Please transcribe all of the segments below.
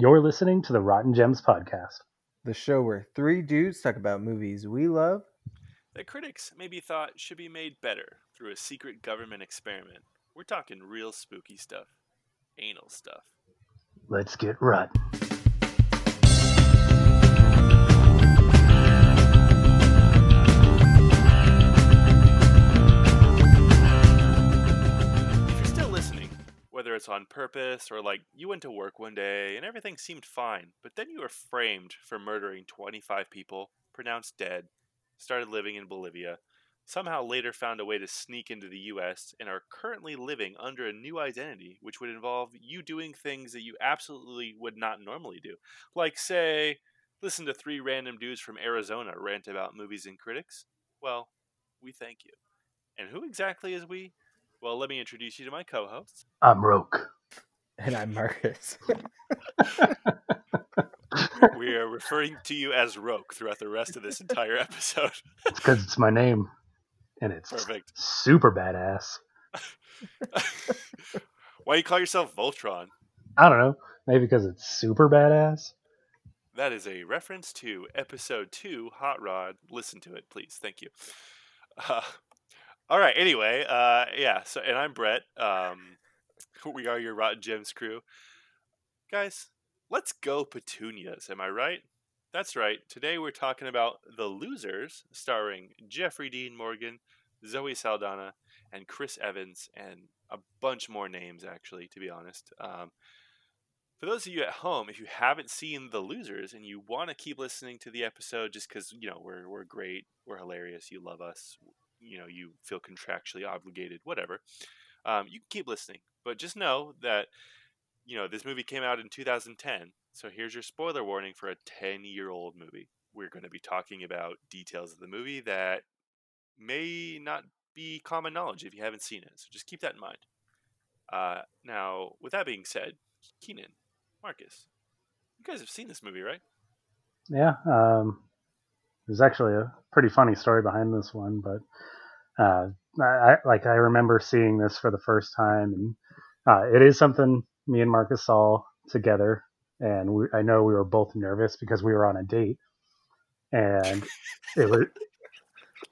You're listening to the Rotten Gems podcast. The show where three dudes talk about movies we love. that critics maybe thought should be made better through a secret government experiment. We're talking real spooky stuff, anal stuff. Let's get rotten. Whether it's on purpose or like you went to work one day and everything seemed fine, but then you were framed for murdering 25 people, pronounced dead, started living in Bolivia, somehow later found a way to sneak into the US, and are currently living under a new identity, which would involve you doing things that you absolutely would not normally do. Like, say, listen to three random dudes from Arizona rant about movies and critics. Well, we thank you. And who exactly is we? Well, let me introduce you to my co hosts. I'm Roke. And I'm Marcus. we are referring to you as Roke throughout the rest of this entire episode. It's because it's my name, and it's Perfect. super badass. Why do you call yourself Voltron? I don't know. Maybe because it's super badass. That is a reference to episode two, Hot Rod. Listen to it, please. Thank you. Uh, all right. Anyway, uh, yeah. So, and I'm Brett. Um, we are your Rotten Gems crew, guys. Let's go petunias. Am I right? That's right. Today we're talking about The Losers, starring Jeffrey Dean Morgan, Zoe Saldana, and Chris Evans, and a bunch more names. Actually, to be honest. Um, for those of you at home, if you haven't seen The Losers and you want to keep listening to the episode just because, you know, we're, we're great, we're hilarious, you love us, you know, you feel contractually obligated, whatever, um, you can keep listening. But just know that, you know, this movie came out in 2010. So here's your spoiler warning for a 10 year old movie. We're going to be talking about details of the movie that may not be common knowledge if you haven't seen it. So just keep that in mind. Uh, now, with that being said, Keenan, Marcus, you guys have seen this movie, right? Yeah. Um, there's actually a pretty funny story behind this one, but uh, I, I like I remember seeing this for the first time, and uh, it is something me and Marcus saw together, and we, I know we were both nervous because we were on a date, and it was.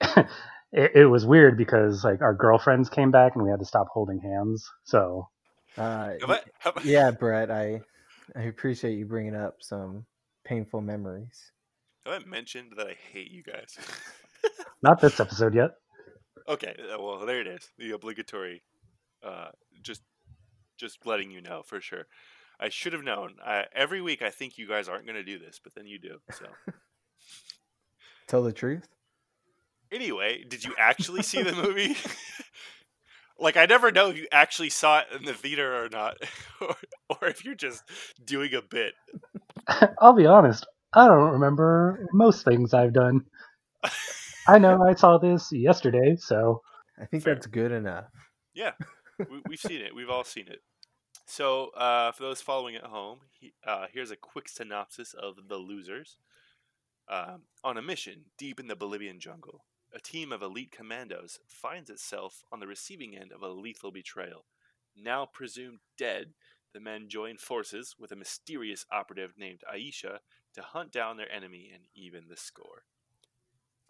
it, it was weird because like our girlfriends came back and we had to stop holding hands. So Uh, Have I- have I- yeah, Brett, I I appreciate you bringing up some painful memories. Have I mentioned that I hate you guys? not this episode yet. Okay, uh, well there it is. The obligatory, uh, just, just letting you know for sure. I should have known. I, every week I think you guys aren't going to do this, but then you do. So Tell the truth. anyway, did you actually see the movie? like I never know if you actually saw it in the theater or not, or, or if you're just doing a bit. I'll be honest. I don't remember most things I've done. I know I saw this yesterday, so I think Fair. that's good enough. Yeah, we, we've seen it. We've all seen it. So, uh, for those following at home, he, uh, here's a quick synopsis of The Losers. Um, on a mission deep in the Bolivian jungle, a team of elite commandos finds itself on the receiving end of a lethal betrayal. Now presumed dead, the men join forces with a mysterious operative named Aisha to hunt down their enemy and even the score.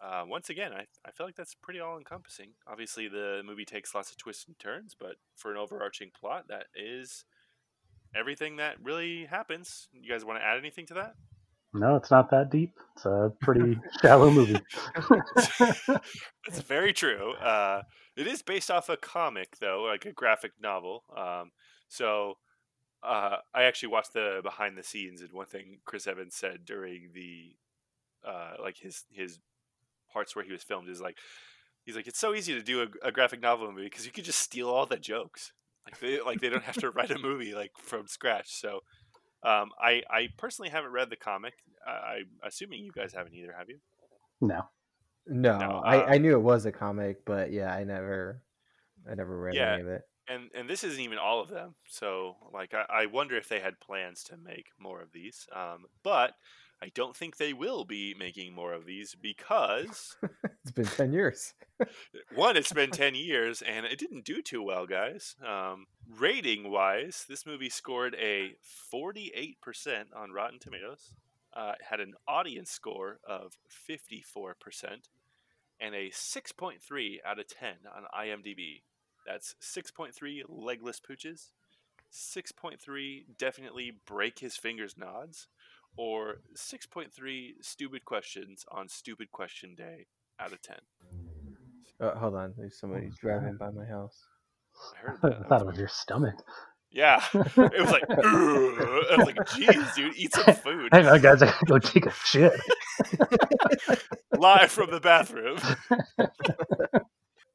Uh, once again, I, I feel like that's pretty all encompassing. Obviously, the movie takes lots of twists and turns, but for an overarching plot, that is everything that really happens. You guys want to add anything to that? no, it's not that deep. It's a pretty shallow movie. That's very true. Uh, it is based off a comic, though, like a graphic novel. Um, so uh, I actually watched the behind the scenes, and one thing Chris Evans said during the uh, like his his parts where he was filmed is like he's like it's so easy to do a, a graphic novel movie because you could just steal all the jokes. Like they like they don't have to write a movie like from scratch. So um, I I personally haven't read the comic. I, I'm assuming you guys haven't either, have you? No. No, No, I, uh, I knew it was a comic, but yeah, I never I never read Yeah. any of it. and and this isn't even all of them. So like I, I wonder if they had plans to make more of these. Um, but I don't think they will be making more of these because it's been ten years. one, it's been ten years and it didn't do too well, guys. Um, rating wise, this movie scored a forty-eight percent on Rotten Tomatoes. Uh, had an audience score of fifty-four percent and a 6.3 out of 10 on IMDb. That's 6.3 legless pooches, 6.3 definitely break his fingers nods, or 6.3 stupid questions on stupid question day out of 10. Oh, hold on, there's somebody driving by my house. I heard that. That thought it was was your stomach. Yeah, it was like, I was like, "Jeez, dude, eat some food." Hang on, guys, I gotta go take a shit. Live from the bathroom.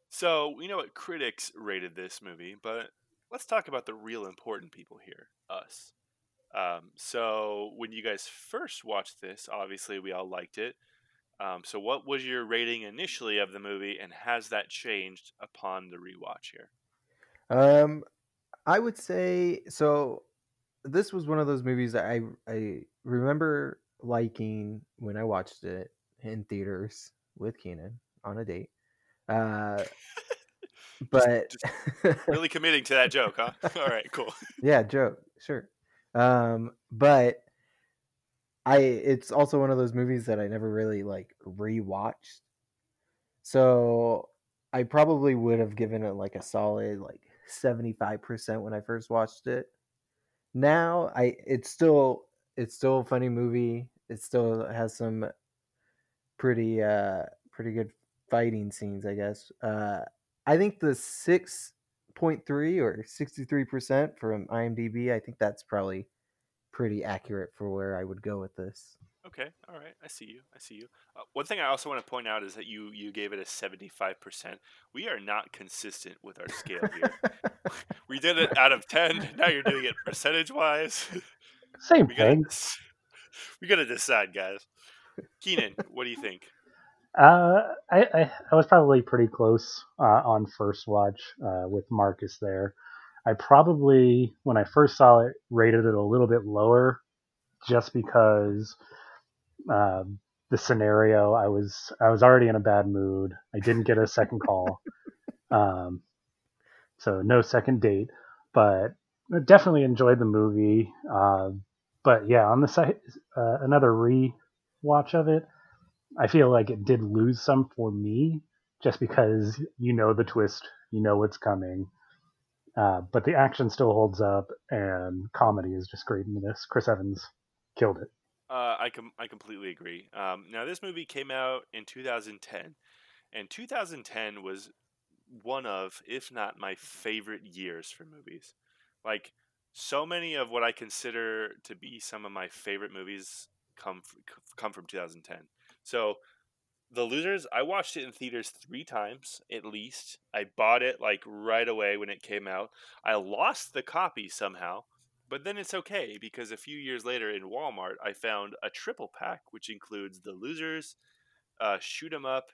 so we know what critics rated this movie, but let's talk about the real important people here, us. Um, so when you guys first watched this, obviously we all liked it. Um, so what was your rating initially of the movie, and has that changed upon the rewatch here? Um, I would say so. This was one of those movies that I I remember liking when I watched it in theaters with Keenan on a date. Uh, but Really committing to that joke, huh? All right, cool. yeah, joke, sure. Um, but I it's also one of those movies that I never really like rewatched. So I probably would have given it like a solid like 75% when I first watched it. Now I it's still it's still a funny movie. It still has some pretty uh pretty good fighting scenes, I guess. Uh I think the 6.3 or 63% from IMDb, I think that's probably pretty accurate for where I would go with this. Okay, all right, I see you. I see you. Uh, one thing I also want to point out is that you you gave it a seventy five percent. We are not consistent with our scale here. we did it out of ten. Now you're doing it percentage wise. Same we gotta, thing. We got to decide, guys. Keenan, what do you think? Uh, I, I I was probably pretty close uh, on first watch uh, with Marcus there. I probably when I first saw it rated it a little bit lower, just because um, the scenario I was I was already in a bad mood. I didn't get a second call, um, so no second date. But I definitely enjoyed the movie. Uh, but yeah, on the site, uh, another re watch of it. I feel like it did lose some for me just because you know the twist, you know what's coming. Uh, but the action still holds up, and comedy is just great in this. Chris Evans killed it. Uh, I com- I completely agree. Um, now this movie came out in 2010, and 2010 was one of, if not my favorite years for movies. Like so many of what I consider to be some of my favorite movies come f- come from 2010. So the Losers, I watched it in theaters three times at least. I bought it like right away when it came out. I lost the copy somehow, but then it's okay because a few years later in Walmart, I found a triple pack which includes The Losers, uh, Shoot 'Em Up,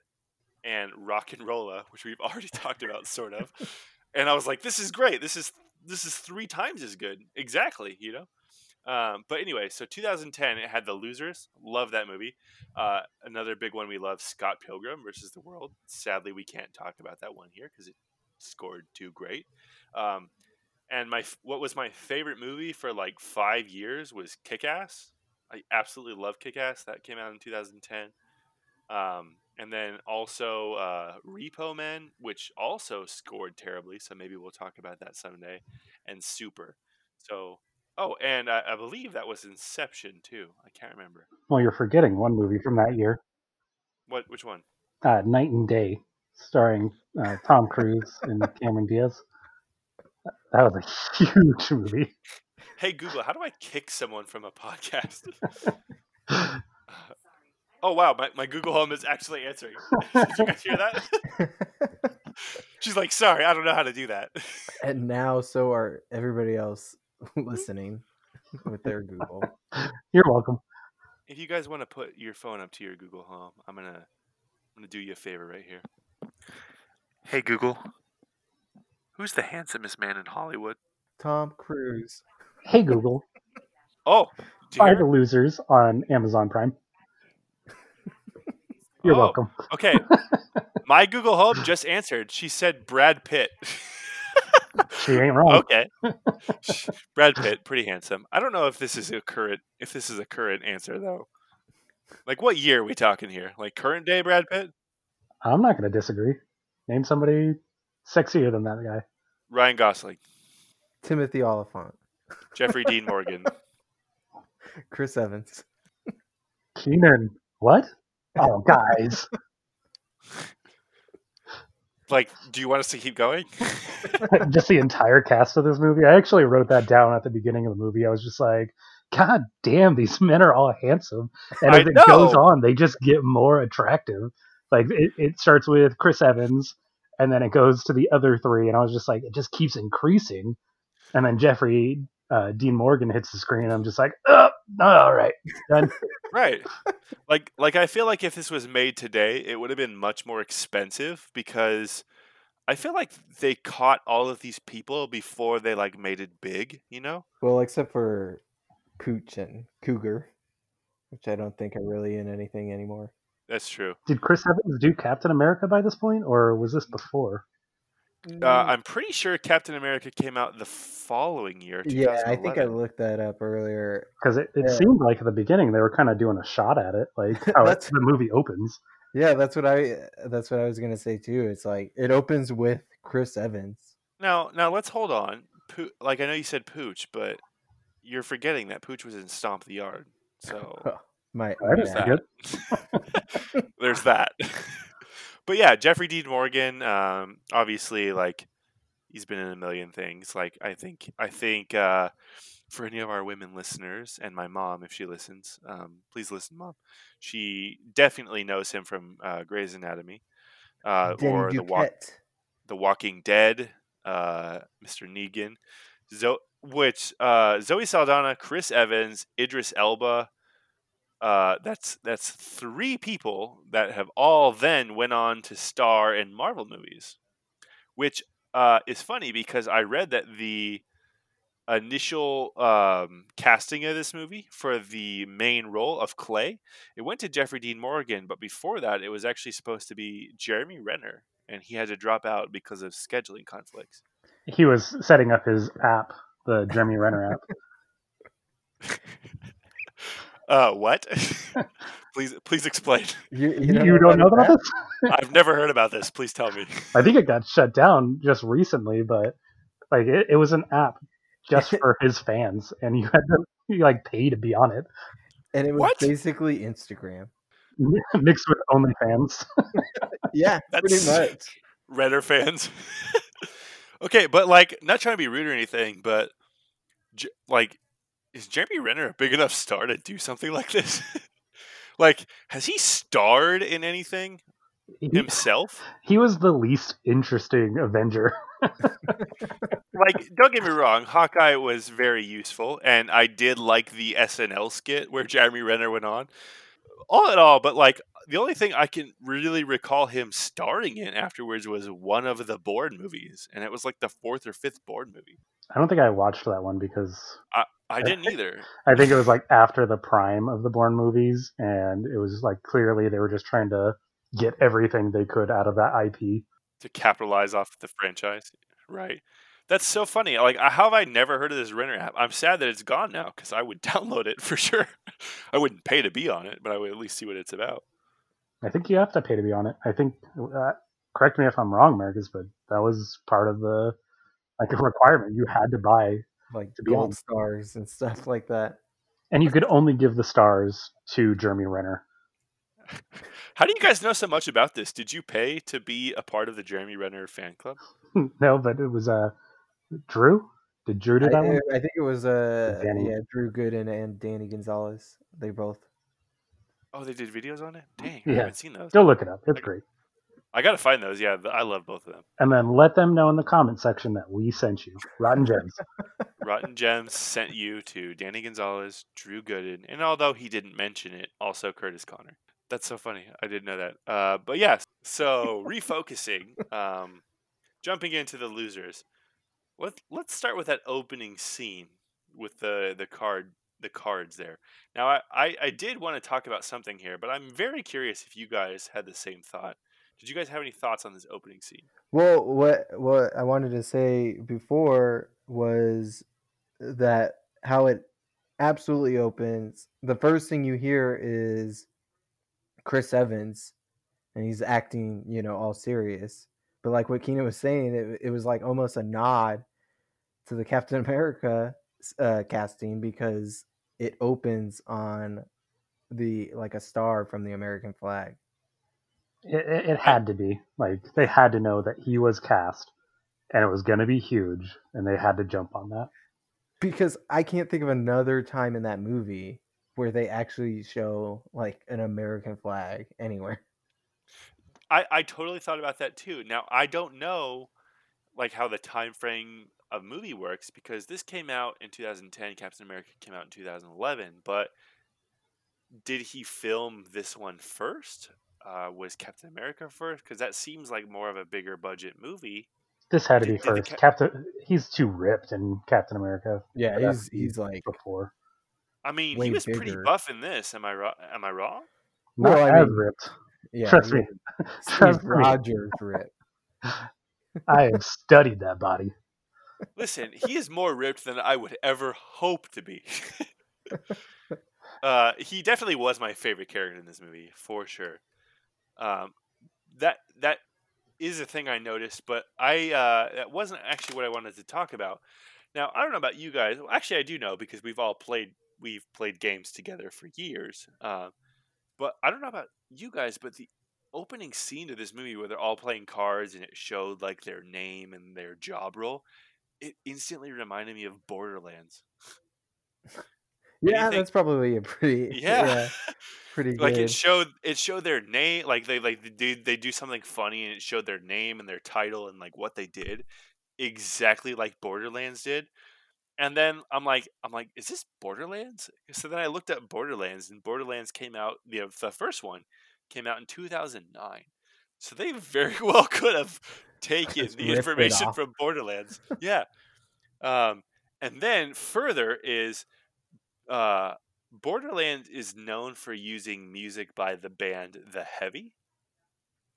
and Rock and Rolla, which we've already talked about, sort of. And I was like, "This is great. This is this is three times as good." Exactly, you know. Um, but anyway, so 2010, it had The Losers. Love that movie. Uh, another big one we love, Scott Pilgrim versus the World. Sadly, we can't talk about that one here because it scored too great. Um, and my what was my favorite movie for like five years was Kick Ass. I absolutely love Kick Ass. That came out in 2010. Um, and then also uh, Repo Men, which also scored terribly. So maybe we'll talk about that someday. And Super. So oh, and I, I believe that was Inception too. I can't remember Well, you're forgetting one movie from that year, what which one. uh, Knight and Day, starring uh, Tom Cruise and Cameron Diaz. That was a huge movie. Hey Google, how do I kick someone from a podcast? oh wow, my, my Google Home is actually answering. Did you guys hear that? She's like, sorry, I don't know how to do that. and now so are everybody else listening with their Google. You're welcome. if you guys want to put your phone up to your Google Home, I'm gonna I'm gonna do you a favor right here. Hey Google, Who's the handsomest man in Hollywood? Tom Cruise. Hey Google, Oh, do you the losers on Amazon Prime. You're Oh. welcome. okay. My Google Home just answered. She said Brad Pitt. She ain't wrong. okay. Brad Pitt, pretty handsome. I don't know if this is a current if this is a current answer though. Like what year are we talking here? Like current day Brad Pitt? I'm not going to disagree. Name somebody sexier than that guy. Ryan Gosling, Timothy Olyphant. Jeffrey Dean Morgan. Chris Evans. Keenan. What? Oh, guys. Like, do you want us to keep going? just the entire cast of this movie. I actually wrote that down at the beginning of the movie. I was just like, God damn, these men are all handsome. And I as it goes on, they just get more attractive. Like it, it starts with Chris Evans, and then it goes to the other three, and I was just like, it just keeps increasing. And then Jeffrey uh, Dean Morgan hits the screen, I'm just like, oh, all right, done. right. Like like I feel like if this was made today, it would have been much more expensive because I feel like they caught all of these people before they like made it big, you know? Well, except for Pooch and Cougar, which I don't think are really in anything anymore. That's true. Did Chris Evans do Captain America by this point, or was this before? Uh, I'm pretty sure Captain America came out the following year. yeah, I think I looked that up earlier. Because it, it Yeah. seemed like at the beginning they were kind of doing a shot at it, like how it, That's- the movie opens. Yeah, that's what I that's what I was gonna say too. It's like it opens with Chris Evans. Now, now let's hold on. Poo- like I know you said Pooch, but you're forgetting that Pooch was in Stomp the Yard. So My I there's that. there's that. But yeah, Jeffrey Dean Morgan, um, obviously, like he's been in a million things. Like I think, I think uh, for any of our women listeners and my mom, if she listens, um, please listen, mom. She definitely knows him from uh, Grey's Anatomy uh, or the Walk. The Walking Dead, uh, Mr. Negan, Zo- which uh, Zoe Saldana, Chris Evans, Idris Elba. Uh, that's that's three people that have all then went on to star in Marvel movies, which uh, is funny because I read that the initial um, casting of this movie for the main role of Clay it went to Jeffrey Dean Morgan, but before that it was actually supposed to be Jeremy Renner, and he had to drop out because of scheduling conflicts. He was setting up his app, the Jeremy Renner app. Uh, what? please, please explain. You, You, don't know about this? I've never heard about this. Please tell me. I think it got shut down just recently, but like it, it was an app just for his fans, and you had to you like pay to be on it, And it was What? basically Instagram. mixed with OnlyFans. Yeah, pretty That's- much. Redder fans. okay, but like, not trying to be rude or anything, but J- like, is Jeremy Renner a big enough star to do something like this? like, has he starred in anything He, himself? he was the least interesting Avenger. like don't get me wrong hawkeye was very useful and i did like the snl skit where jeremy renner went on all in all but like the only thing i can really recall him starring in afterwards was one of the bourne movies and it was like the fourth or fifth bourne movie I don't think I watched that one because i didn't either. I think it was like after the prime of the Bourne movies, and it was like clearly they were just trying to get everything they could out of that IP. to capitalize off the franchise. Right. That's so funny. Like how have i never heard of this renner app? I'm sad that it's gone now because i would download it for sure. I wouldn't pay to be on it but i would at least see what it's about. I think you have to pay to be on it. I think, uh, correct me if I'm wrong, Marcus, but that was part of the like a requirement. You had to buy, Like To be gold on. stars and stuff like that. and you could only give the stars to Jeremy Renner. How do you guys know so much about this? Did you pay to be a part of the Jeremy Renner fan club? no, but it was uh, Drew. Did Drew do I, that one? I think it was uh Danny. yeah Drew Gooden and Danny Gonzalez. They both. Oh, they did videos on it. Dang, I haven't seen those. Go look it up. It's great. I gotta find those. Yeah, I love both of them. And then let them know in the comment section that we sent you. Rotten Gems. Rotten Gems sent you to Danny Gonzalez, Drew Gooden, and although he didn't mention it, also Kurtis Conner. That's so funny. I didn't know that. Uh, but yes, so refocusing. Um, jumping into the losers. Let let's start with that opening scene with the the card the cards there. Now I, I, I did want to talk about something here, but I'm very curious if you guys had the same thought. Did you guys have any thoughts on this opening scene? Well, what what I wanted to say before was that how it absolutely opens. The first thing you hear is Chris Evans, and he's acting, you know, all serious. But like what Keena was saying, it, it was like almost a nod to the Captain America uh, casting because it opens on the like a star from the American flag. It, it, it had to be like they had to know that he was cast, and it was going to be huge, and they had to jump on that. Because I can't think of another time in that movie where they actually show like an American flag anywhere. I, I totally thought about that too. Now I don't know like how the time frame of movie works because this came out in 2010, Captain America came out in 2011, but did he film this one first? Uh, was Captain America first? Because that seems like more of a bigger budget movie. This had to Did- be first. ca- Captain, he's too ripped in Captain America. Yeah, he's he's like before, I mean, he was pretty buff in this. Am I wrong? Am I wrong? not Well, I as mean- ripped. yeah, Trust me. Trust me. Rogers ripped. I have studied that body. Listen, he is more ripped than I would ever hope to be. uh, he definitely was my favorite character in this movie for sure. Um, that that is a thing I noticed, but I uh, that wasn't actually what I wanted to talk about. Now I don't know about you guys. Well, actually, I do know because we've all played we've played games together for years. Um, but I don't know about you guys, but the opening scene of this movie where they're all playing cards and it showed like their name and their job role, it instantly reminded me of Borderlands. Yeah, think- that's probably a pretty Yeah. pretty like good. it showed it showed their name like they like they do they do something funny and it showed their name and their title and like what they did exactly like Borderlands did. And then I'm like I'm like is this Borderlands? So then I looked up Borderlands and Borderlands came out the the first one came out in 2009. So they very well could have taken Just the information from Borderlands. yeah. Um and then further is uh Borderlands is known for using music by the band The Heavy.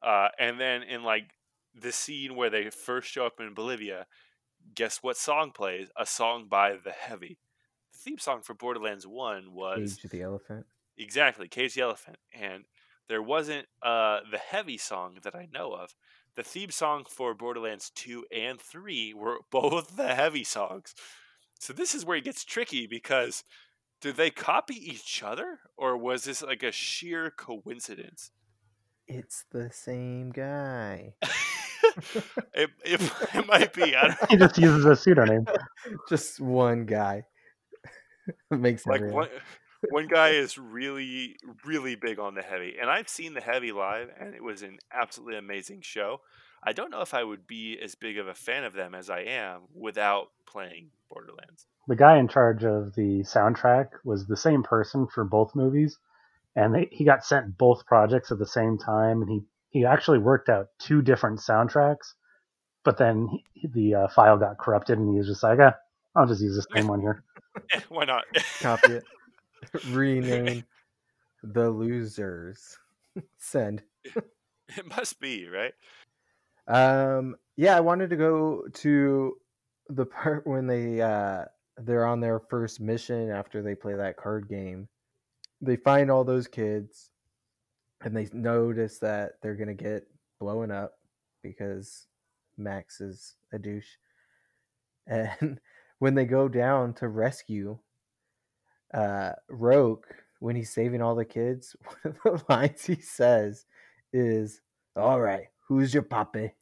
Uh, and then in like the scene where they first show up in Bolivia, guess what song plays? A song by The Heavy. The theme song for Borderlands 1 was Cage the elephant. exactly Cage the Elephant. And there wasn't uh, the Heavy song that I know of. The theme song for Borderlands 2 and 3 were both the Heavy songs. So this is where it gets tricky because did they copy each other or was this like a sheer coincidence? It's the same guy. it, it, it might be. I don't He just uses a pseudonym. Just one guy. Makes like one, one guy is really really big on the heavy and i've seen the heavy live and it was an absolutely amazing show i don't know if i would be as big of a fan of them as i am without playing borderlands The guy in charge of the soundtrack was the same person for both movies, and they, he got sent both projects at the same time, and he he actually worked out two different soundtracks, but then he, the uh, file got corrupted, and he was just like, ah, I'll just use the same one here. Why not Copy it. Rename the losers. Send. it must be right Um yeah, I wanted to go to the part when they uh they're on their first mission after they play that card game. They find all those kids and they notice that they're gonna get blown up because Max is a douche. And when they go down to rescue uh Roque when he's saving all the kids, one of the lines he says is, All right, who's your puppy?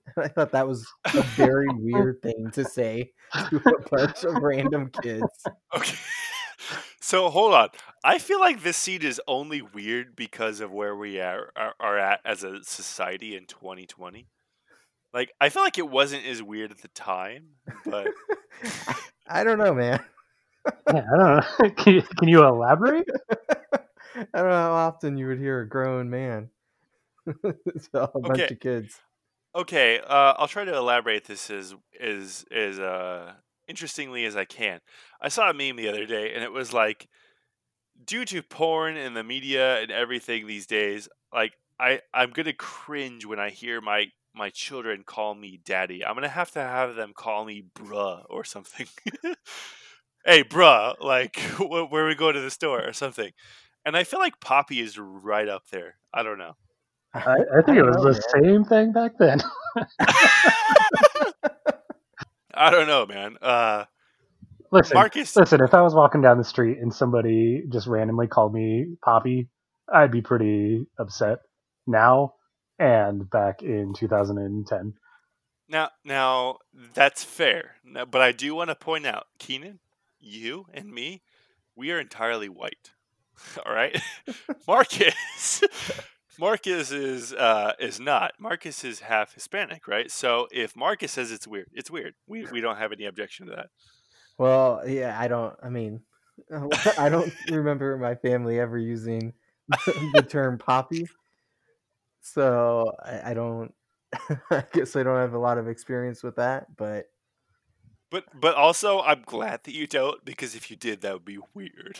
I thought that was a very weird thing to say to a bunch of random kids. okay so hold on i feel like this scene is only weird because of where we are, are, are at as a society in 2020 like i feel like it wasn't as weird at the time but I don't know, man. Yeah, I don't know. can, you, can you elaborate? I don't know how often you would hear a grown man tell a bunch of kids. Okay, uh, I'll try to elaborate this as as as uh, interestingly as I can. I saw a meme the other day, and it was like, due to porn and the media and everything these days, like I I'm gonna cringe when I hear my my children call me daddy. I'm gonna have to have them call me bruh or something. hey, bruh, like where we go to the store or something. And I feel like Poppy is right up there. I don't know. I, I think I it was know, the same thing back then. I don't know, man. Uh, listen, Marcus, listen. If I was walking down the street and somebody just randomly called me Poppy, I'd be pretty upset. Now and back in 2010. now now that's fair. Now, but I do want to point out, Keenan, you and me, we are entirely white. All right, Marcus. Marcus is uh, is not. Marcus is half Hispanic, right? So if Marcus says it's weird, it's weird. We we don't have any objection to that. Well, yeah, I don't. I mean, I don't remember my family ever using the term poppy. So I, I don't. I guess I don't have a lot of experience with that, but But but also, I'm glad that you don't because if you did, that would be weird.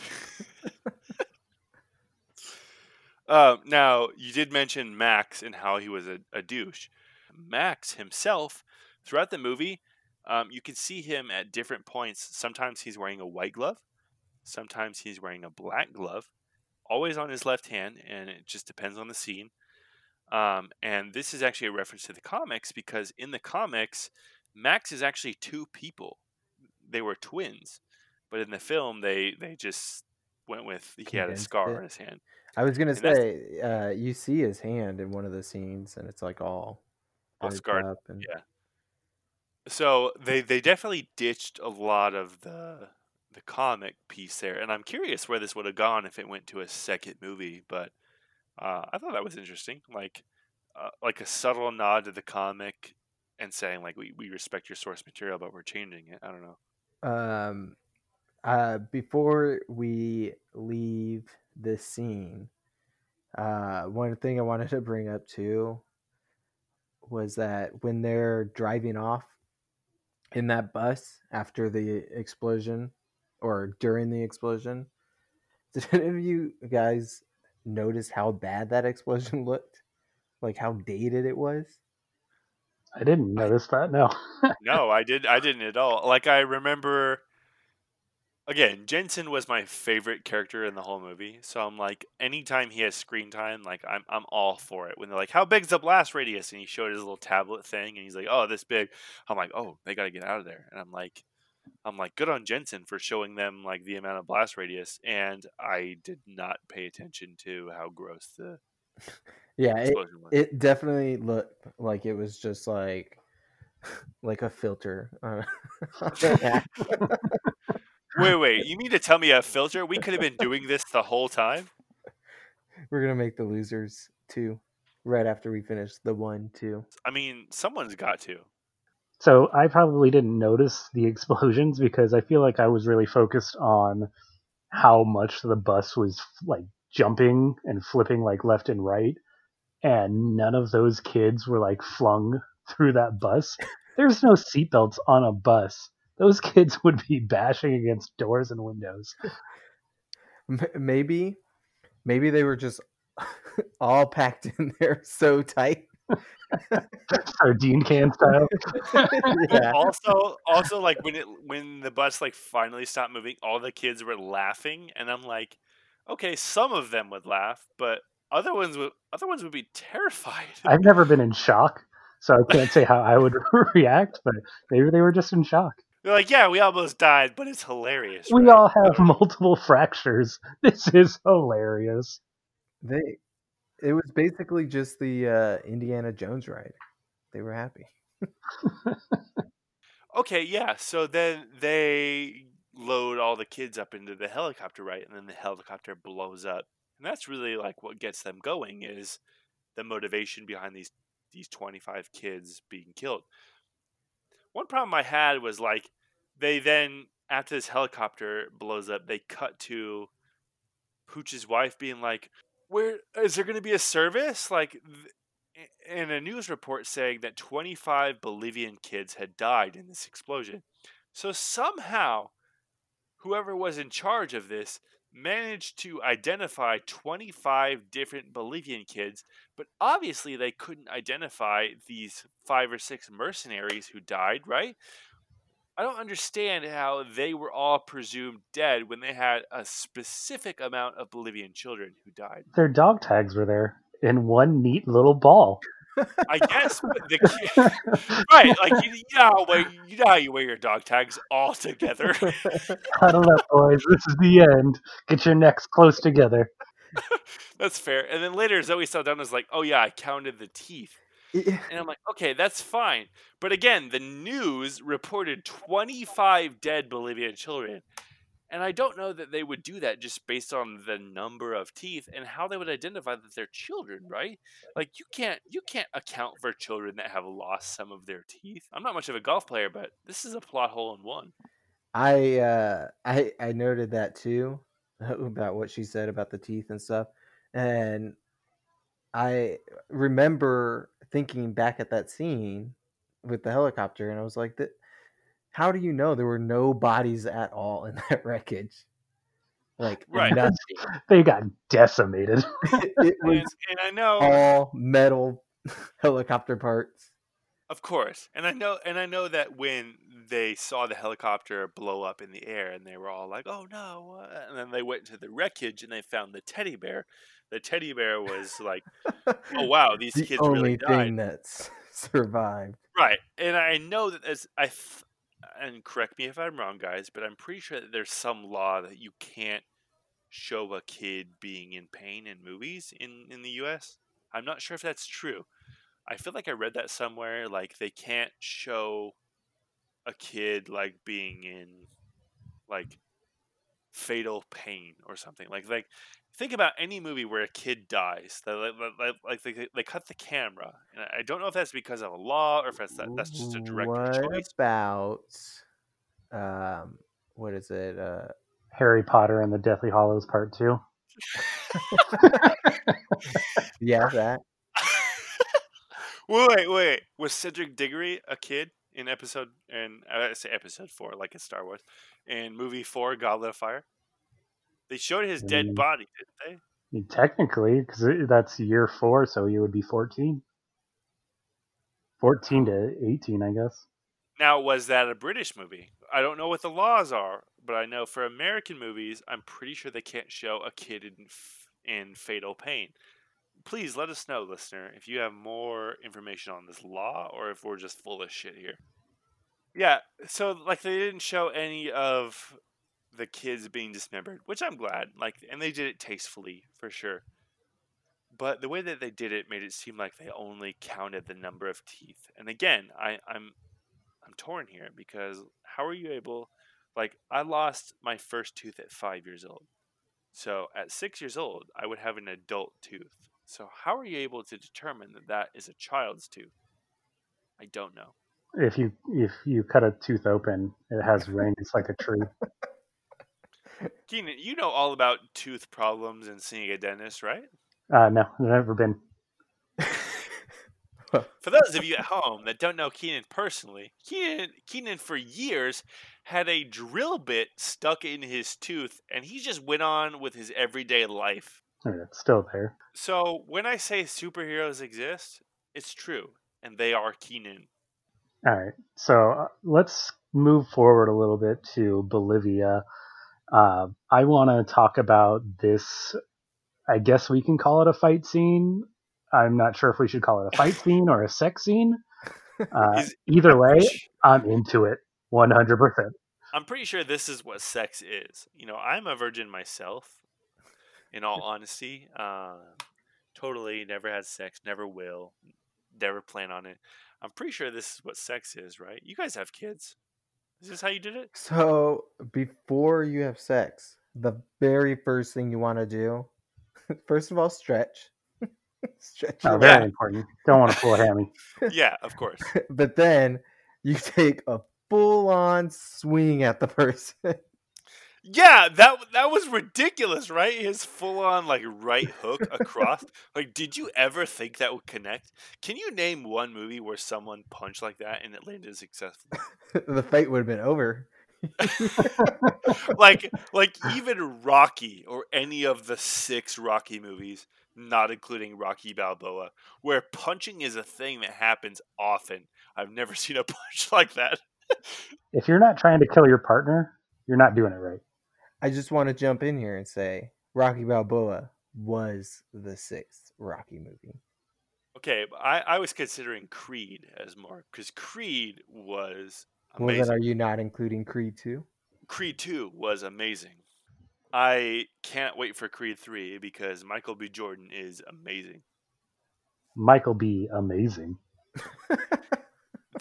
Uh, now you did mention Max and how he was a, a douche. Max himself, throughout the movie, um, you can see him at different points. Sometimes he's wearing a white glove, sometimes he's wearing a black glove, always on his left hand, and it just depends on the scene. Um, and this is actually a reference to the comics because in the comics, Max is actually two people. They were twins, but in the film, they they just went with he had a scar on his hand. I was gonna And say uh, you see his hand in one of the scenes, and it's like all All scarred, up and yeah. So they they definitely ditched a lot of the the comic piece there, and I'm curious where this would have gone if it went to a second movie. But uh, I thought that was interesting, like uh, like a subtle nod to the comic and saying like we, we respect your source material, but we're changing it. I don't know. Um, uh, before we leave this scene, uh, one thing I wanted to bring up too was that when they're driving off in that bus after the explosion or during the explosion, did any of you guys notice how bad that explosion looked? Like how dated it was? I didn't notice that. No. no, I did. I didn't at all. Like I remember. Again, Jensen was my favorite character in the whole movie. So I'm like, anytime he has screen time, like I'm I'm all for it. When they're like, "How big's the blast radius?" and he showed his little tablet thing, and he's like, "Oh, this big." I'm like, "Oh, they got to get out of there." And I'm like, I'm like, good on Jensen for showing them like the amount of blast radius. And I did not pay attention to how gross the Yeah, it, it definitely looked like it was just like like a filter. on- on the hat. Wait, wait, you mean to tell me a filter? We could have been doing this the whole time. We're gonna make the losers two right after we finish the one two. I mean, someone's got to. So I probably didn't notice the explosions because I feel like I was really focused on how much the bus was like jumping and flipping like left and right, and none of those kids were like flung through that bus. There's no seatbelts on a bus. Those kids would be bashing against doors and windows. Maybe, maybe they were just all packed in there so tight. Sardine can style. yeah, Also, also like when it when the bus like finally stopped moving, all the kids were laughing, and I'm like, okay, some of them would laugh, but other ones would other ones would be terrified. I've never been in shock, so I can't say how I would react, but maybe they were just in shock. They're like, yeah, we almost died, but it's hilarious. We right?" all have multiple fractures. This is hilarious. they. It was basically just the uh, Indiana Jones ride. They were happy. Okay, yeah. So then they load all the kids up into the helicopter, right? And then the helicopter blows up. And that's really like what gets them going is the motivation behind these these 25 kids being killed. One problem I had was like they then after this helicopter blows up, they cut to Pooch's wife being like, "Where is there going to be a service? Like and a news report saying that 25 Bolivian kids had died in this explosion. So somehow, whoever was in charge of this managed to identify 25 different Bolivian kids, but obviously they couldn't identify these five or six mercenaries who died, right? I don't understand how they were all presumed dead when they had a specific amount of Bolivian children who died. Their dog tags were there in one neat little ball. I guess the right, like you, you know how way, you know how you wear your dog tags all together. Huddle up, boys. This is the end. Get your necks close together. that's fair. And then later, Zoe Saldana was like, "Oh yeah, I counted the teeth." And I'm like, okay, that's fine. But again, the news reported 25 dead Bolivian children. And I don't know that they would do that just based on the number of teeth and how they would identify that they're children, right? Like you can't you can't account for children that have lost some of their teeth. I'm not much of a golf player, but this is a plot hole in one. I uh I I noted that too about what she said about the teeth and stuff. And I remember thinking back at that scene with the helicopter and I was like that how do you know there were no bodies at all in that wreckage? Like Right. nothing. They got decimated. it was And, and I know all metal helicopter parts. Of course, and I know, and I know that when they saw the helicopter blow up in the air, and they were all like, "Oh no!" uh," and then they went to the wreckage and they found the teddy bear. The teddy bear was like, "Oh wow, these the kids only really died." thing that's survived. Right, and I know that as I, th- and correct me if I'm wrong, guys, but I'm pretty sure that there's some law that you can't show a kid being in pain in movies in in the U.S. I'm not sure if that's true. I feel like I read that somewhere. Like they can't show a kid like being in like fatal pain or something. Like like think about any movie where a kid dies. They, like like, like they, they cut the camera, and I don't know if that's because of a law or if that's that, that's just a director what choice. about um what is it? Uh Harry Potter and the Deathly Hallows Part Two. yeah, that. wait, wait, wait. Was Cedric Diggory a kid in episode and I say episode four, like in Star Wars, in movie four, Goblet of Fire? They showed his dead Mm. body, didn't they? Technically, because that's year four, so he would be 14. 14 to 18, I guess. Now, was that a British movie? I don't know what the laws are, but I know for American movies, I'm pretty sure they can't show a kid in in fatal pain. Please let us know, listener, if you have more information on this law or if we're just full of shit here. Yeah, so like they didn't show any of the kids being dismembered, which I'm glad. Like, and they did it tastefully for sure. But the way that they did it made it seem like they only counted the number of teeth. And again, I, I'm I'm torn here because how are you able like I lost my first tooth at 5 years old. So at 6 years old, I would have an adult tooth. So how are you able to determine that that is a child's tooth? I don't know. If you if you cut a tooth open, it has rings like a tree. Keenan, you know all about tooth problems and seeing a dentist, right? Uh, no, I've never been. For those of you at home that don't know Keenan personally, Keenan, Keenan for years had a drill bit stuck in his tooth, and he just went on with his everyday life. I mean, it's still there. So when I say superheroes exist, it's true, and they are Keenan. All right, so uh, let's move forward a little bit to Bolivia. Uh, I want to talk about this. I guess we can call it a fight scene. I'm not sure if we should call it a fight scene or a sex scene. Uh, either way, I'm into it 100%. I'm pretty sure this is what sex is. You know, I'm a virgin myself. In all honesty, um, totally never had sex, never will, never plan on it. I'm pretty sure this is what sex is, right? You guys have kids. Is this how you did it? So before you have sex, the very first thing you want to do, first of all, stretch. stretch Oh, very Yeah. important. Don't want to pull a hammy. Yeah, of course. but then you take a full on swing at the person. Yeah, that that was ridiculous, right? His full on like right hook across. like, did you ever think that would connect? Can you name one movie where someone punched like that and it landed successfully? the fight would have been over. like, like even Rocky or any of the six Rocky movies, not including Rocky Balboa, where punching is a thing that happens often. I've never seen a punch like that. if you're not trying to kill your partner, you're not doing it right. I just want to jump in here and say Rocky Balboa was the sixth Rocky movie. Okay, I, I was considering Creed as more because Creed was amazing. Well, then are you not including Creed 2? Creed 2 was amazing. I can't wait for Creed 3 because Michael B. Jordan is amazing. Michael B. Amazing.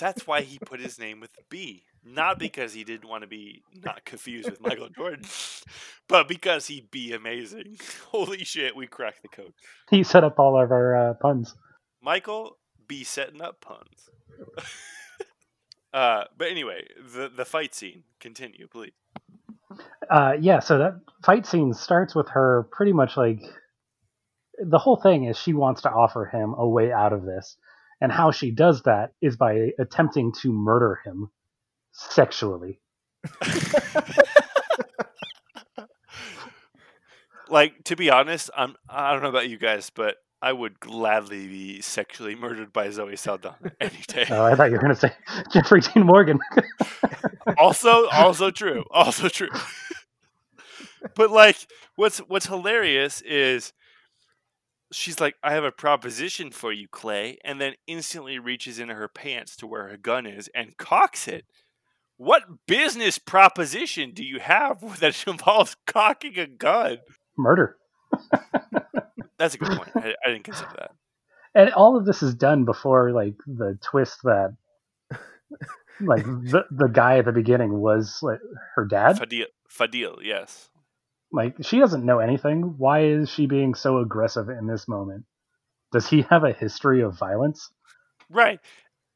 That's why he put his name with B. Not because he didn't want to be not confused with Michael Jordan, but because he'd be amazing. Holy shit, we cracked the code. He set up all of our uh, puns. Michael be setting up puns. uh, but anyway, the the fight scene. Continue, please. Uh, yeah, so that fight scene starts with her pretty much like the whole thing is she wants to offer him a way out of this. And how she does that is by attempting to murder him sexually. like to be honest, I'm I don't know about you guys, but I would gladly be sexually murdered by Zoe Saldana any day. Oh, I thought you were going to say Jeffrey Dean Morgan. also, also true. Also true. but like, what's what's hilarious is she's like, "I have a proposition for you, Clay," and then instantly reaches into her pants to where her gun is and cocks it. What business proposition do you have that involves cocking a gun? Murder. That's a good point. I, I didn't consider that. And all of this is done before like the twist that like the the guy at the beginning was like her dad. Fadil, Fadil, yes. Like she doesn't know anything. Why is she being so aggressive in this moment? Does he have a history of violence? Right.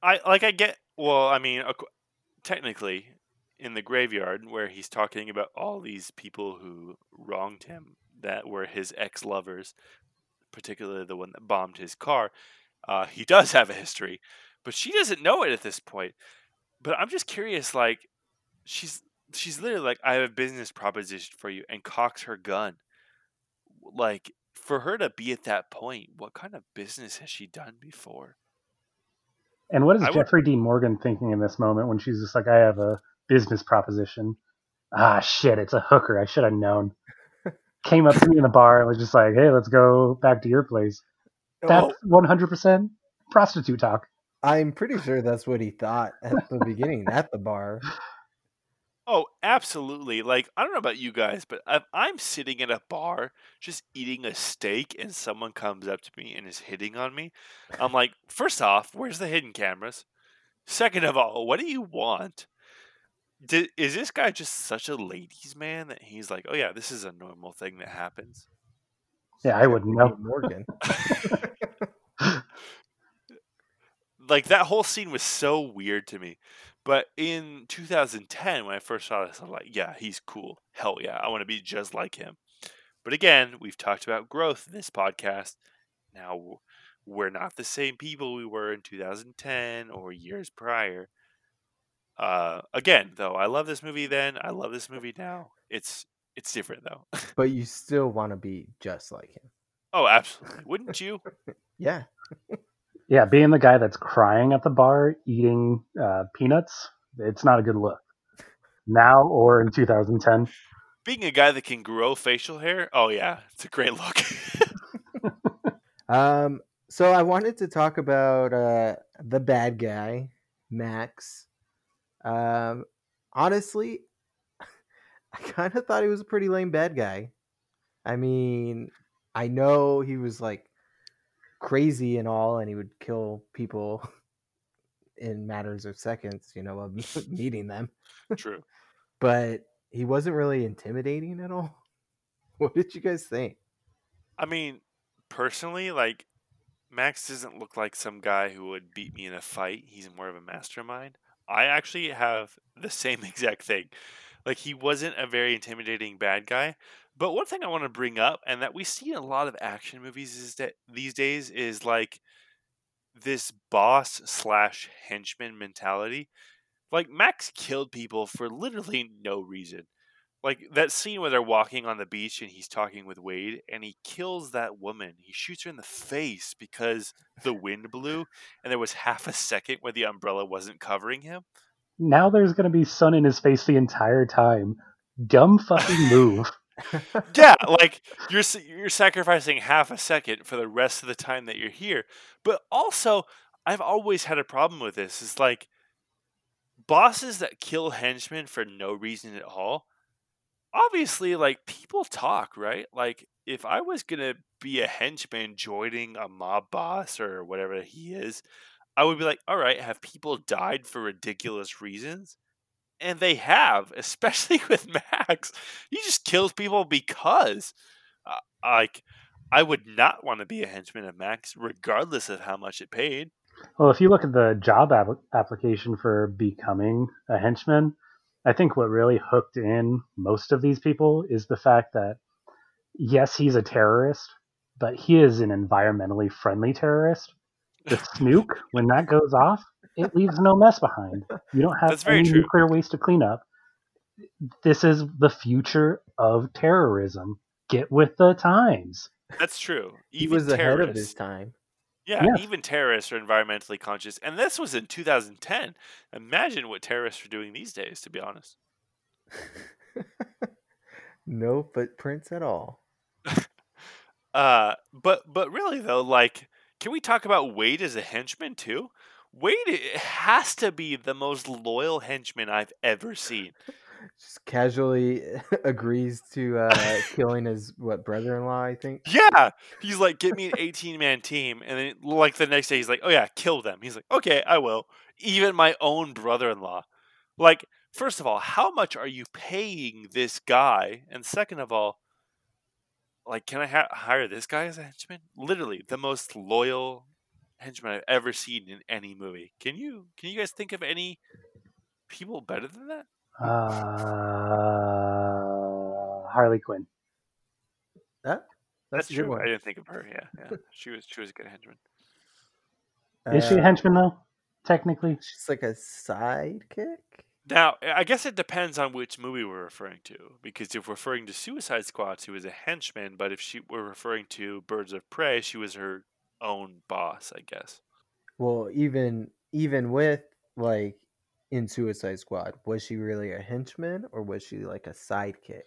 I like. I get. Well, I mean, technically, in the graveyard where he's talking about all these people who wronged him that were his ex lovers, particularly the one that bombed his car, uh, he does have a history, but she doesn't know it at this point. But I'm just curious, like, she's she's literally like, I have a business proposition for you, and cocks her gun. Like, for her to be at that point, what kind of business has she done before? And what is I Jeffrey would... Dean Morgan thinking in this moment when she's just like, I have a business proposition? Ah, shit, it's a hooker. I should have known came up to me in the bar and was just like, "Hey, let's go back to your place." That's one hundred percent prostitute talk. I'm pretty sure that's what he thought at the beginning at the bar. Oh, absolutely. Like, I don't know about you guys, but if I'm sitting at a bar just eating a steak and someone comes up to me and is hitting on me, I'm like, first off, where's the hidden cameras? Second of all, what do you want? Did, is this guy just such a ladies' man that he's like, oh yeah, this is a normal thing that happens? Yeah, I wouldn't know. Morgan. like that whole scene was so weird to me. But in 2010, when I first saw this, I'm like, yeah, he's cool. Hell yeah, I want to be just like him. But again, we've talked about growth in this podcast. Now, we're not the same people we were in 2010 or years prior. Uh, again, though, I love this movie then. I love this movie now. It's it's different though. but you still want to be just like him. Oh, absolutely. Wouldn't you? yeah. yeah, being the guy that's crying at the bar eating uh, peanuts, it's not a good look. Now or in 2010. Being a guy that can grow facial hair, oh yeah, it's a great look. um, so I wanted to talk about uh, the bad guy, Max, um, honestly, I kind of thought he was a pretty lame bad guy. I mean, I know he was like crazy and all, and he would kill people in matters of seconds, you know, of meeting them. True. but he wasn't really intimidating at all. What did you guys think? I mean, personally, like Max doesn't look like some guy who would beat me in a fight. He's more of a mastermind. I actually have the same exact thing. Like he wasn't a very intimidating bad guy. But one thing I want to bring up, and that we see in a lot of action movies is that these days is like this boss slash henchman mentality. Like Max killed people for literally no reason. Like that scene where they're walking on the beach and he's talking with Wade and he kills that woman. He shoots her in the face because the wind blew and there was half a second where the umbrella wasn't covering him. Now there's gonna be sun in his face the entire time. Dumb fucking move. yeah, like you're you're sacrificing half a second for the rest of the time that you're here. But also, I've always had a problem with this. It's like bosses that kill henchmen for no reason at all. Obviously, like people talk, right? Like if I was gonna be a henchman joining a mob boss or whatever he is, I would be like, all right, have people died for ridiculous reasons? And they have, especially with Max. He just kills people because, uh, like, I would not want to be a henchman of Max, regardless of how much it paid. Well, if you look at the job ap- application for becoming a henchman, I think what really hooked in most of these people is the fact that, yes, he's a terrorist, but he is an environmentally friendly terrorist. The snook, when that goes off, it leaves no mess behind. You don't have That's any true. nuclear waste to clean up. This is the future of terrorism. Get with the times. That's true. he Even was ahead of his time. Yeah, Yeah. even terrorists are environmentally conscious. And this was in 2010. Imagine what terrorists are doing these days, to be honest. no footprints at all. Uh, but but really though, like, can we talk about Wade as a henchman too? Wade has to be the most loyal henchman I've ever seen. Just casually agrees to uh, killing his what brother-in-law, I think. Yeah, he's like, get me an 18 man team, and then like the next day, he's like, oh yeah, kill them. He's like, okay, I will. Even my own brother in law. Like, first of all, how much are you paying this guy? And second of all, like, can I ha- hire this guy as a henchman? Literally, the most loyal henchman I've ever seen in any movie. Can you can you guys think of any people better than that? Uh, Harley Quinn. That, That's, that's, true. one. I didn't think of her. Yeah, yeah. She was she was a good henchman. Is she a Uh, henchman though? Technically, She's like a sidekick. Now, I guess it depends on which movie we're referring to. Because if we're referring to Suicide Squad, she was a henchman, but if she were referring to Birds of Prey, she was her own boss, I guess. Well, even even with like in Suicide Squad, was she really a henchman or was she like a sidekick?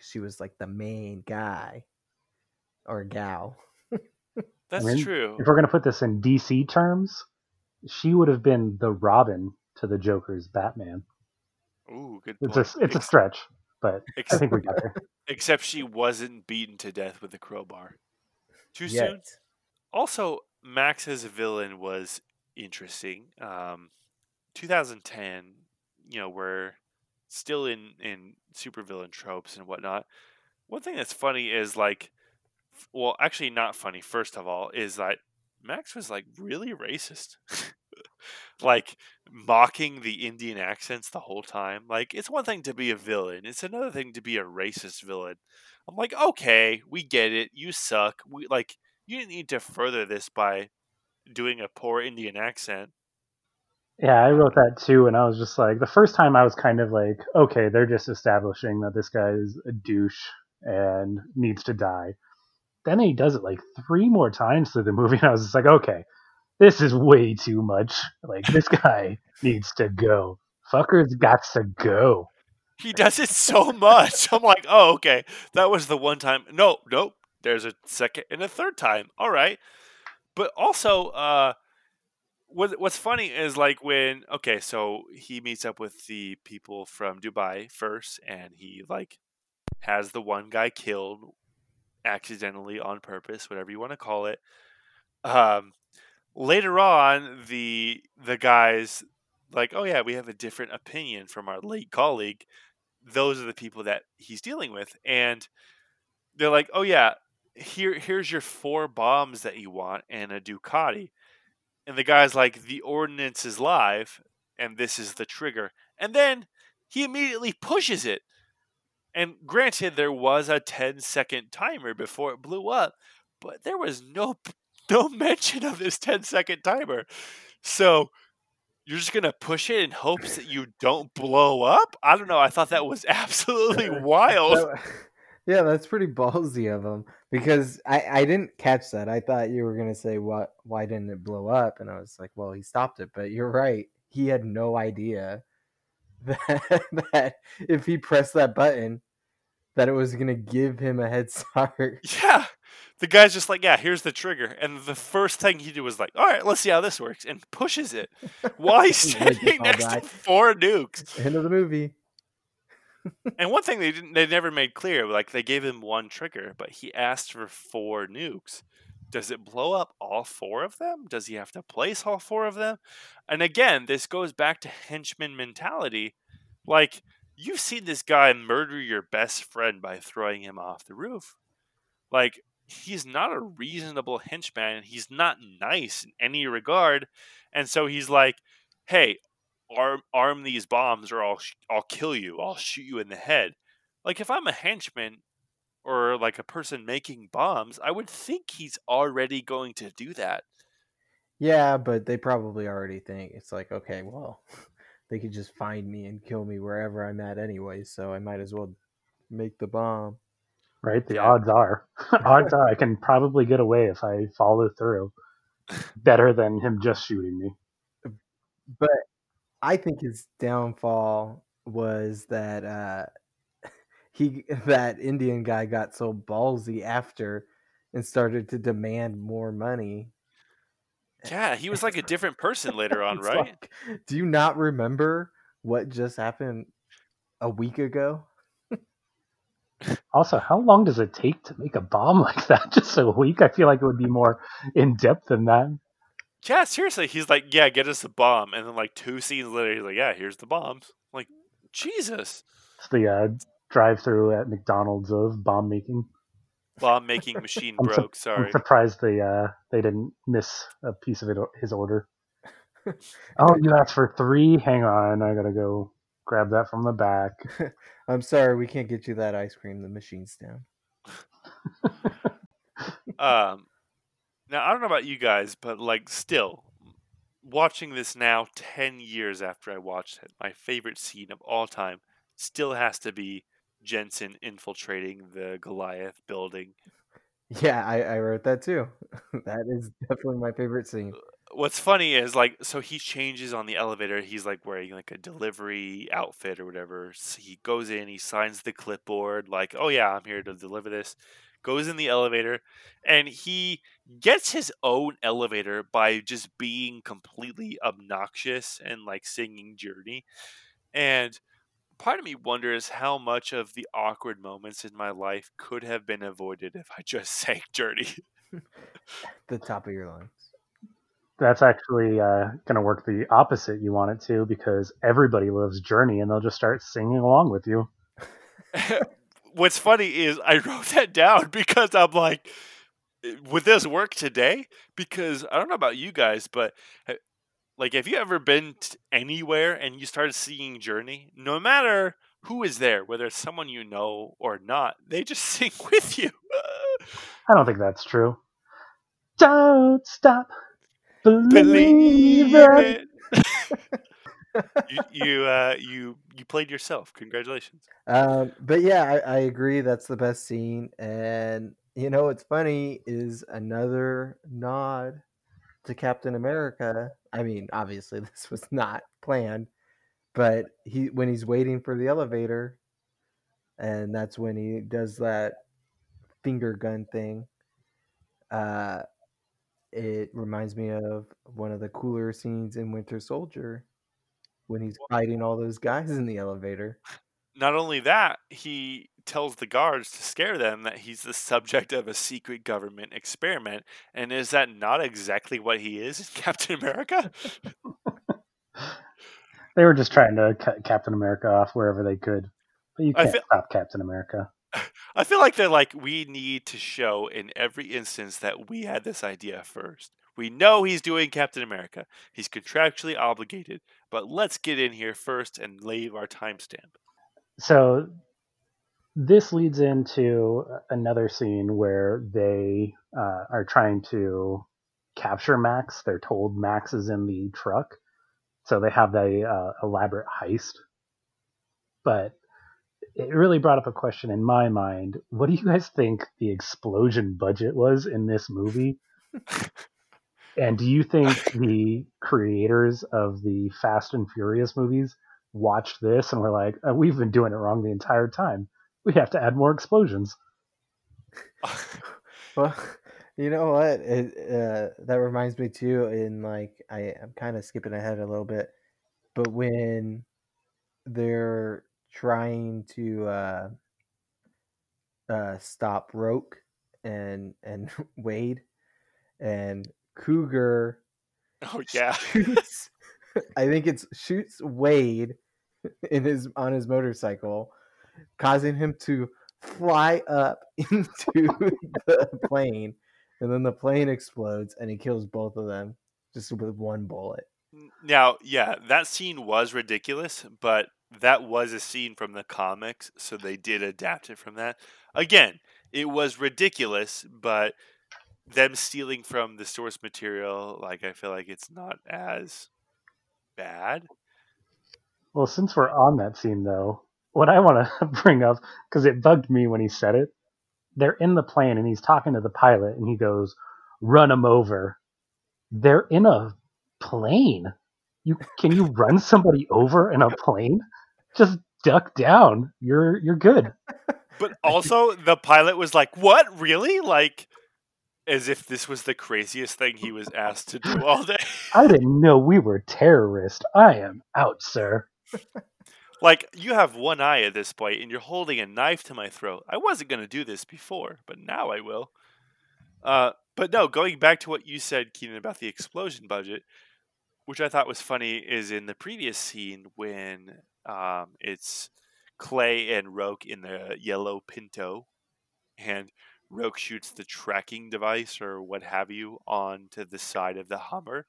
She was like the main guy or gal. That's mean, true. if we're gonna put this in DC terms, she would have been the Robin to the Joker's Batman. Ooh, good It's a it's a stretch, but I think we got there. except she wasn't beaten to death with a crowbar. Too soon? Also, Max as a villain was interesting. Um, 2010, you know, we're still in in supervillain tropes and whatnot. One thing that's funny is like, well, actually not funny. First of all, is that Max was like really racist, like mocking the Indian accents the whole time. Like, it's one thing to be a villain; it's another thing to be a racist villain. I'm like, okay, we get it. You suck. We like you didn't need to further this by doing a poor Indian accent. Yeah, I wrote that too, and I was just like, the first time I was kind of like, okay, they're just establishing that this guy is a douche and needs to die. Then he does it like three more times through the movie, and I was just like, okay, this is way too much. Like, this guy needs to go. Fucker's got to go. He does it so much. I'm like, oh, okay, that was the one time. No, nope. There's a second and a third time. All right, but also, uh, what what's funny is like when okay, so he meets up with the people from Dubai first, and he like has the one guy killed accidentally on purpose, whatever you want to call it. Um, later on, the the guys like, oh yeah, we have a different opinion from our late colleague. Those are the people that he's dealing with, and they're like, oh yeah, here here's your four bombs that you want and a Ducati. And the guy's like, the ordinance is live, and this is the trigger. And then he immediately pushes it. And granted, there was a 10 second timer before it blew up, but there was no no mention of this 10 second timer. So you're just gonna push it in hopes that you don't blow up. I don't know. I thought that was absolutely wild. Yeah, that's pretty ballsy of him because I, I didn't catch that. I thought you were gonna say what why didn't it blow up, and I was like, well, he stopped it. But you're right. He had no idea that, that if he pressed that button, that it was gonna give him a head start. Yeah. The guy's just like, yeah, here's the trigger. And the first thing he did was like, all right, let's see how this works, and pushes it while he's standing next to four nukes. End of the movie. and one thing they didn't they never made clear, like they gave him one trigger, but he asked for four nukes. Does it blow up all four of them? Does he have to place all four of them? And again, this goes back to henchman mentality. Like, you've seen this guy murder your best friend by throwing him off the roof. Like, he's not a reasonable henchman. He's not nice in any regard. And so he's like, hey, arm, arm these bombs or I'll, I'll kill you. I'll shoot you in the head. Like, if I'm a henchman, or like a person making bombs, I would think he's already going to do that. Yeah, but they probably already think it's like, okay, well, they could just find me and kill me wherever I'm at anyway, so I might as well make the bomb. Right? The yeah. odds are. odds are I can probably get away if I follow through. Better than him just shooting me. But I think his downfall was that uh, he that Indian guy got so ballsy after and started to demand more money. Yeah, he was like a different person later on, right? Like, do you not remember what just happened a week ago? also, how long does it take to make a bomb like that? Just a week? I feel like it would be more in depth than that. Yeah, seriously. He's like, yeah, get us a bomb. And then, like, two scenes later, he's like, yeah, here's the bombs. Like, Jesus. It's the uh, drive-through at McDonald's of bomb making. Bomb making machine broke. Su- sorry. I'm surprised they uh they didn't miss a piece of it, his order. oh, you asked for three. Hang on, I gotta go grab that from the back. I'm sorry, we can't get you that ice cream. The machine's down. um, now I don't know about you guys, but like, still watching this now, ten years after I watched it, my favorite scene of all time still has to be Jensen infiltrating the Goliath building. Yeah, I, I wrote that too. that is definitely my favorite scene. Uh, what's funny is like, so he changes on the elevator. He's like wearing like a delivery outfit or whatever. So he goes in, he signs the clipboard, like, oh yeah, I'm here to deliver this. Goes in the elevator, and he gets his own elevator by just being completely obnoxious and like singing Journey. And part of me wonders how much of the awkward moments in my life could have been avoided if I just sang Journey. the top of your lungs. That's actually uh, going to work the opposite you want it to because everybody loves Journey and they'll just start singing along with you. What's funny is I wrote that down because I'm like, would this work today? Because I don't know about you guys, but like, have you ever been anywhere and you started seeing Journey? No matter who is there, whether it's someone you know or not, they just sing with you. I don't think that's true. Don't stop believing. Believe you you, uh, you you played yourself. Congratulations. Um, but yeah, I, I agree. That's the best scene, and you know what's funny is another nod to Captain America. I mean, obviously this was not planned, but he when he's waiting for the elevator, and that's when he does that finger gun thing. Uh, it reminds me of one of the cooler scenes in Winter Soldier when he's fighting all those guys in the elevator. Not only that, he tells the guards to scare them that he's the subject of a secret government experiment. And is that not exactly what he is in Captain America? they were just trying to cut Captain America off wherever they could. But you can't feel, stop Captain America. I feel like they're like, we need to show in every instance that we had this idea first. We know he's doing Captain America. He's contractually obligated. But let's get in here first and leave our timestamp. So this leads into another scene where they uh, are trying to capture Max. They're told Max is in the truck, so they have the uh, elaborate heist. But it really brought up a question in my mind. What do you guys think the explosion budget was in this movie? and do you think the creators of the Fast and Furious movies watched this and were like, oh, "We've been doing it wrong the entire time. We have to add more explosions." well, you know what? It, uh, that reminds me too. In like, I, I'm kind of skipping ahead a little bit, but when they're trying to uh, uh, stop Roque and and Wade, and Cougar. Oh yeah. Shoots, I think it's shoots Wade in his on his motorcycle, causing him to fly up into the plane, and then the plane explodes and he kills both of them just with one bullet. Now, yeah, that scene was ridiculous, but that was a scene from the comics, so they did adapt it from that. Again, it was ridiculous, but them stealing from the source material, like I feel like it's not as bad. Well, since we're on that scene though, what I want to bring up because it bugged me when he said it. They're in the plane and he's talking to the pilot and he goes, "Run him over." They're in a plane. You can you run somebody over in a plane? Just duck down. You're you're good. But also the pilot was like, "What? Really?" Like as if this was the craziest thing he was asked to do all day. I didn't know we were terrorists. I am out, sir. like you have one eye at this point and you're holding a knife to my throat. I wasn't going to do this before, but now I will. Uh, but no, going back to what you said, Keenan, about the explosion budget, which I thought was funny, is in the previous scene when um, it's Clay and Roque in the yellow Pinto, and Roque shoots the tracking device or what have you onto the side of the Hummer.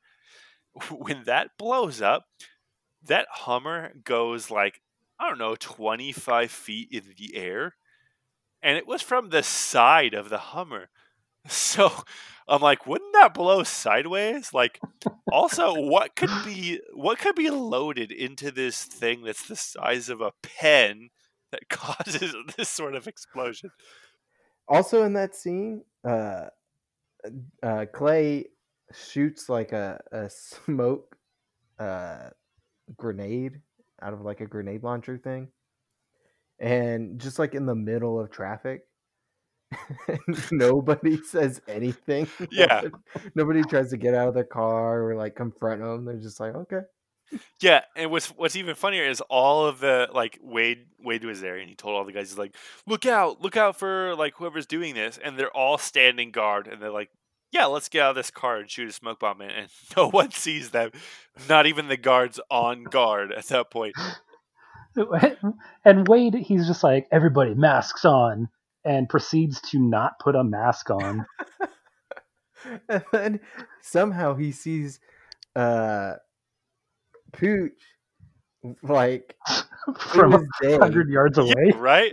When that blows up, that Hummer goes like, I don't know, 25 feet in the air. And it was from the side of the Hummer. So I'm like, wouldn't that blow sideways? Like, also, what could be what could be loaded into this thing that's the size of a pen that causes this sort of explosion? Also in that scene, uh, uh, Clay shoots like a, a smoke uh, grenade out of like a grenade launcher thing. And just like in the middle of traffic, nobody says anything. Yeah. nobody tries to get out of their car or like confront them. They're just like, okay. Yeah, and what's what's even funnier is all of the like Wade Wade was there and he told all the guys he's like, look out, look out for like whoever's doing this, and they're all standing guard and they're like, yeah, let's get out of this car and shoot a smoke bomb in, and no one sees them, not even the guards on guard at that point. And Wade, he's just like, everybody masks on, and proceeds to not put a mask on. and then somehow he sees uh Pooch like from hundred yards away, yeah, right?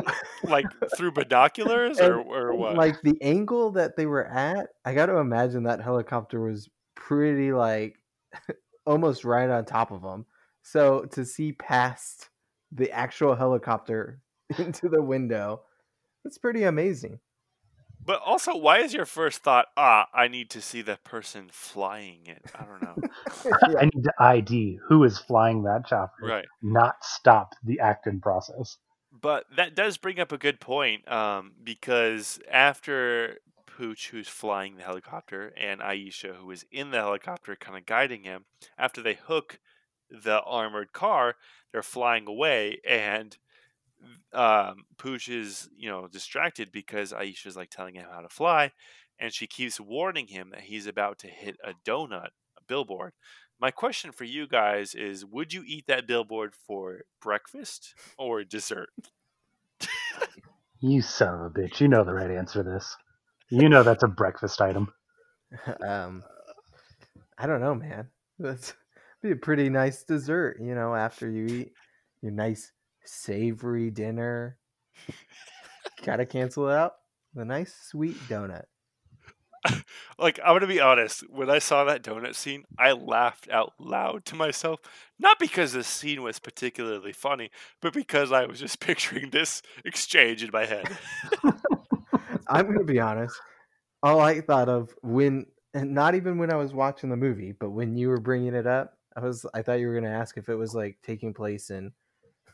like through binoculars or, or what? Like the angle that they were at, I got to imagine that helicopter was pretty like almost right on top of them. So to see past the actual helicopter into the window, it's pretty amazing. But also, why is your first thought, ah, I need to see the person flying it? I don't know. I need to ID who is flying that chopper, right? Not stop the acting process. But that does bring up a good point, um, because after Pooch, who's flying the helicopter, and Aisha, who is in the helicopter, kind of guiding him, after they hook the armored car, they're flying away, and um, Pooch is, you know, distracted because Aisha's like telling him how to fly, and she keeps warning him that he's about to hit a donut, a billboard. My question for you guys is: Would you eat that billboard for breakfast or dessert? you son of a bitch! You know the right answer to this. You know that's a breakfast item. Um, I don't know, man. That's be a pretty nice dessert, you know, after you eat your nice savory dinner. Gotta cancel it out. The nice sweet donut. like I'm gonna be honest, when I saw that donut scene, I laughed out loud to myself. Not because the scene was particularly funny, but because I was just picturing this exchange in my head. I'm gonna be honest. All I thought of when, and not even when I was watching the movie, but when you were bringing it up, I was, I thought you were gonna ask if it was like taking place in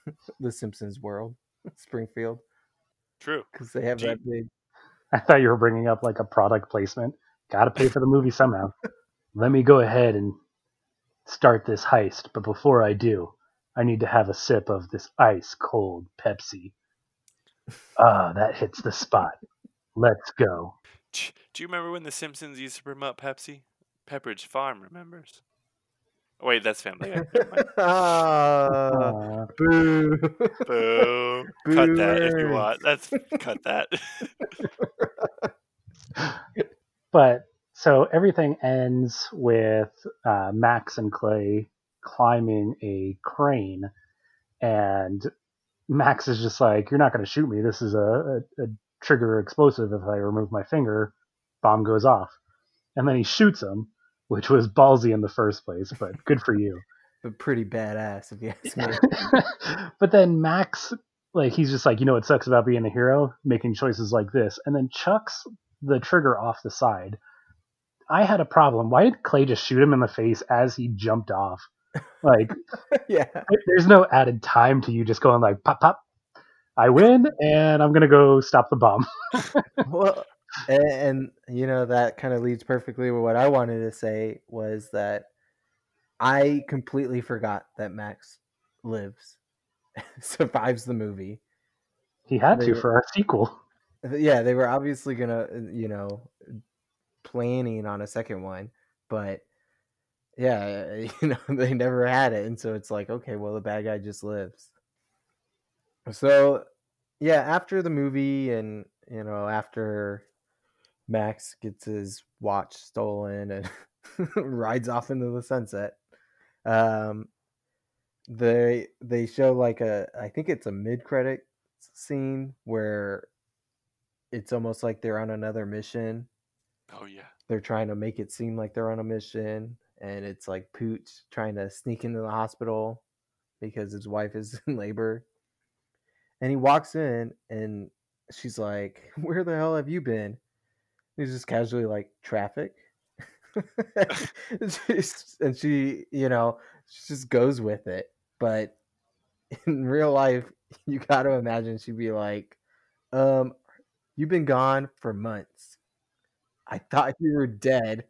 the Simpsons world, Springfield, True. because they have Do you- that big. I thought you were bringing up like a product placement. Got to pay for the movie somehow. Let me go ahead and start this heist, but before I do, I need to have a sip of this ice cold Pepsi. Ah, that hits the spot. Let's go. Do you remember when The Simpsons used to promote Pepsi? Pepperidge Farm remembers. Oh, wait, that's Family Guy. Ah, Uh, boo! Boo. Cut that if you want. That's cut that. but so everything ends with uh, Max and Clay climbing a crane, and Max is just like, "You're not going to shoot me. This is a, a, a trigger explosive. If I remove my finger, bomb goes off." And then he shoots him, which was ballsy in the first place, but good for you. but pretty badass, if you ask me. but then Max, like, he's just like, you know what sucks about being a hero? Making choices like this. And then chucks the trigger off the side. I had a problem. Why did Clay just shoot him in the face as he jumped off? Like, yeah, there's no added time to you just going like, pop, pop. I win, and I'm going to go stop the bomb. well, and, and you know that kind of leads perfectly with what I wanted to say was that I completely forgot that Max lives, survives the movie. He had They to were- for our sequel. Yeah, they were obviously gonna, uh, you know, planning on a second one, but yeah, you know, they never had it, and so it's like, okay, well, the bad guy just lives. So, yeah, after the movie, and you know, after Max gets his watch stolen and rides off into the sunset, um, they they show like a, I think it's a mid credit scene where it's almost like they're on another mission. Oh yeah. they're trying to make it seem like they're on a mission and it's like pooch trying to sneak into the hospital because his wife is in labor. And he walks in and she's like where the hell have you been he's just casually like traffic and, she you know she just goes with it but in real life you got to imagine she'd be like um you've been gone for months I thought you were dead,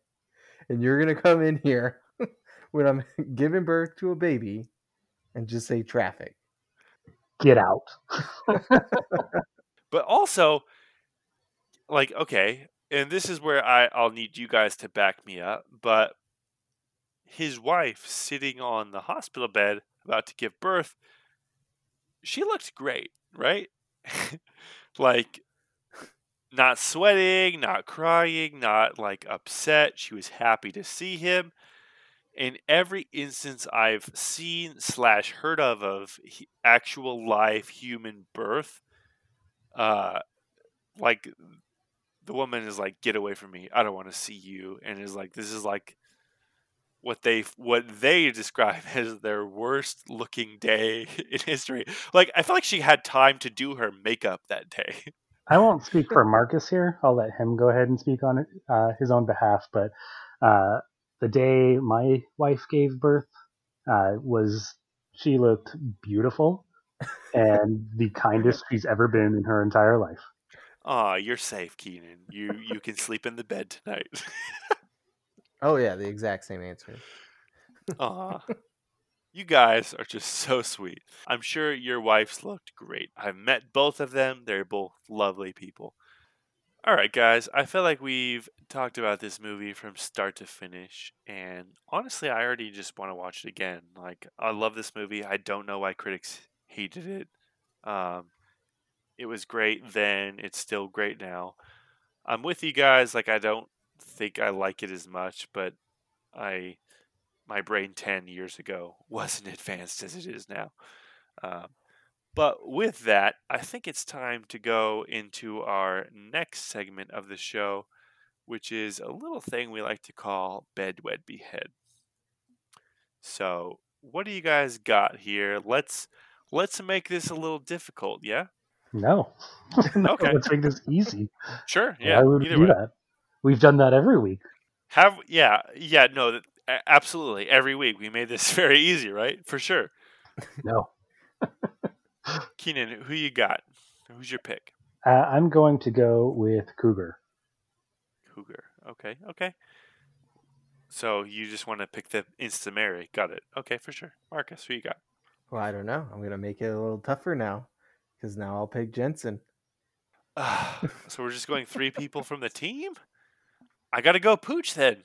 and you're gonna come in here when I'm giving birth to a baby and just say traffic. Get out. But also, like, okay, and this is where I, I'll need you guys to back me up, but his wife sitting on the hospital bed about to give birth, she looked great, right? like, not sweating, not crying, not like upset. She was happy to see him. In every instance I've seen slash heard of of actual live human birth, uh, like the woman is like, "Get away from me! I don't want to see you," and is like, "This is like what they what they describe as their worst looking day in history." Like, I feel like she had time to do her makeup that day. I won't speak for Marcus here. I'll let him go ahead and speak on uh, his own behalf. But uh, the day my wife gave birth uh, was she looked beautiful and the kindest she's ever been in her entire life. Aw, you're safe, Keenan. You you can sleep in the bed tonight. Oh yeah, the exact same answer. Aw. You guys are just so sweet. I'm sure your wives looked great. I've met both of them. They're both lovely people. All right, guys. I feel like we've talked about this movie from start to finish. And honestly, I already just want to watch it again. Like, I love this movie. I don't know why critics hated it. Um, it was great then. It's still great now. I'm with you guys. Like, I don't think I like it as much, but I my brain ten years ago wasn't advanced as it is now. Um, but with that, I think it's time to go into our next segment of the show, which is a little thing we like to call bedwed behead. So, what do you guys got here? Let's let's make this a little difficult, yeah? No. no Okay. Let's make this easy. Sure, yeah. Why would we do way. that? We've done that every week. Have yeah, yeah, no, th- absolutely. Every week we made this very easy, right? For sure. No. Keenan, who you got? Who's your pick? Uh, I'm going to go with Cougar. Cougar. Okay, okay. So you just want to pick the Insta Mary. Got it. Okay, for sure. Marcus, who you got? Well, I don't know. I'm gonna make it a little tougher now, because now I'll pick Jensen. Ah, so we're just going three people from the team? I got to go Pooch then.